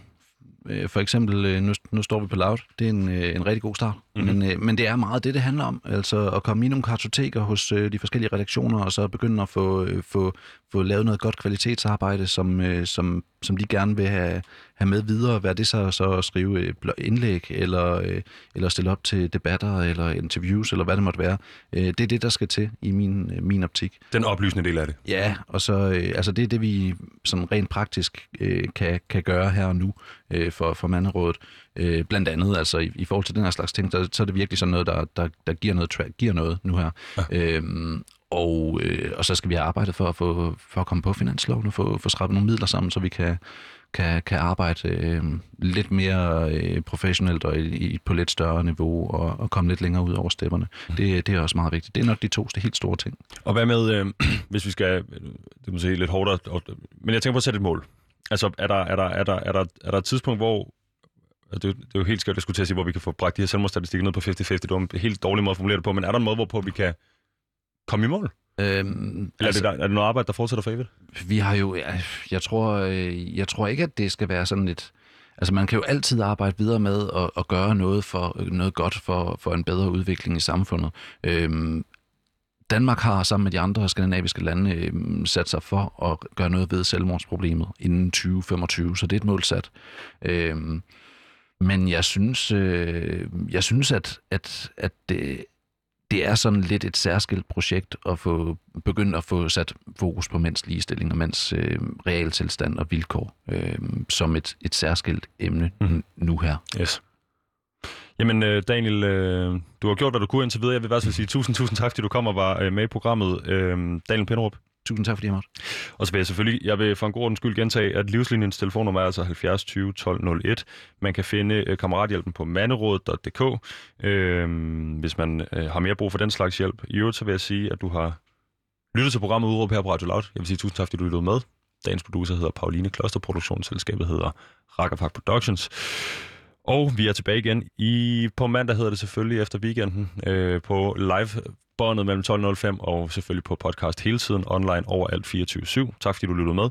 Øh, for eksempel, øh, nu, nu står vi på Loud. Det er en, øh, en rigtig god start. Mhm. Mm-hmm. Men, øh, men det er meget det, det handler om. Altså at komme i nogle kartoteker hos øh, de forskellige redaktioner, og så begynde at få, øh, få, få lavet noget godt kvalitetsarbejde, som, øh, som, som de gerne vil have, have med videre. Hvad det så, så at skrive øh, blo- indlæg, eller, øh, eller stille op til debatter, eller interviews, eller hvad det måtte være. Øh, det er det, der skal til i min, øh, min optik. Den oplysende del af det. Ja, og så øh, altså det er det, vi sådan rent praktisk øh, kan, kan gøre her og nu øh, for, for manderådet. Øh, blandt andet, altså i, i forhold til den her slags ting, så, så er det virkelig sådan noget, der, der, der giver, noget tra- giver noget nu her. Ja. Øhm, og, øh, og så skal vi have arbejdet for at, få, for at komme på finansloven og få, få skrabet nogle midler sammen, så vi kan, kan, kan arbejde øh, lidt mere øh, professionelt og i, i, på lidt større niveau og, og komme lidt længere ud over stepperne. Mm. Det, det er også meget vigtigt. Det er nok de to helt store ting. Og hvad med, øh, hvis vi skal, det må sige lidt hårdere, men jeg tænker på at sætte et mål. Altså, er der, er der, er der, er der, er der et tidspunkt, hvor, det, det er jo helt skørt, jeg skulle til at sige, hvor vi kan få bragt de her selvmordsstatistikker ned på 50-50, det var en helt dårlig måde at formulere det på, men er der en måde, hvorpå vi kan komme i mål? Øhm, Eller altså, er, det, der- er det noget arbejde, der fortsætter for evigt? Vi har jo, ja, jeg tror, øh, jeg tror ikke, at det skal være sådan lidt, altså man kan jo altid arbejde videre med at, at gøre noget for noget godt for, for en bedre udvikling i samfundet. Øhm, Danmark har sammen med de andre skandinaviske lande øhm, sat sig for at gøre noget ved selvmordsproblemet inden 2025, så det er et mål sat. Øhm, men jeg synes, øh, jeg synes at, at, at det, det er sådan lidt et særskilt projekt at få begyndt at få sat fokus på mænds ligestilling og mænds øh, realtilstand og vilkår øh, som et, et særskilt emne mm. nu her. Yes. Jamen, øh, Daniel, øh, du har gjort, hvad du kunne indtil videre. Jeg vil så sige tusind, tusind tak, fordi du kom og var øh, med i programmet. Daniel Pinderup, Tusind tak, fordi jeg måtte. Og så vil jeg selvfølgelig, jeg vil for en god ordens skyld gentage, at livslinjens telefonnummer er altså 70 20 12 01. Man kan finde øh, kammerathjælpen på manderådet.dk, øh, hvis man øh, har mere brug for den slags hjælp. I øvrigt så vil jeg sige, at du har lyttet til programmet Udråb her på Radio Loud. Jeg vil sige tusind tak, fordi du lyttede med. Dagens producer hedder Pauline Kloster, produktionsselskabet hedder Rakkerfak Productions. Og vi er tilbage igen i på mandag hedder det selvfølgelig efter weekenden øh, på live båndet mellem 12.05 og selvfølgelig på podcast hele tiden online overalt 24-7. Tak fordi du lyttede med.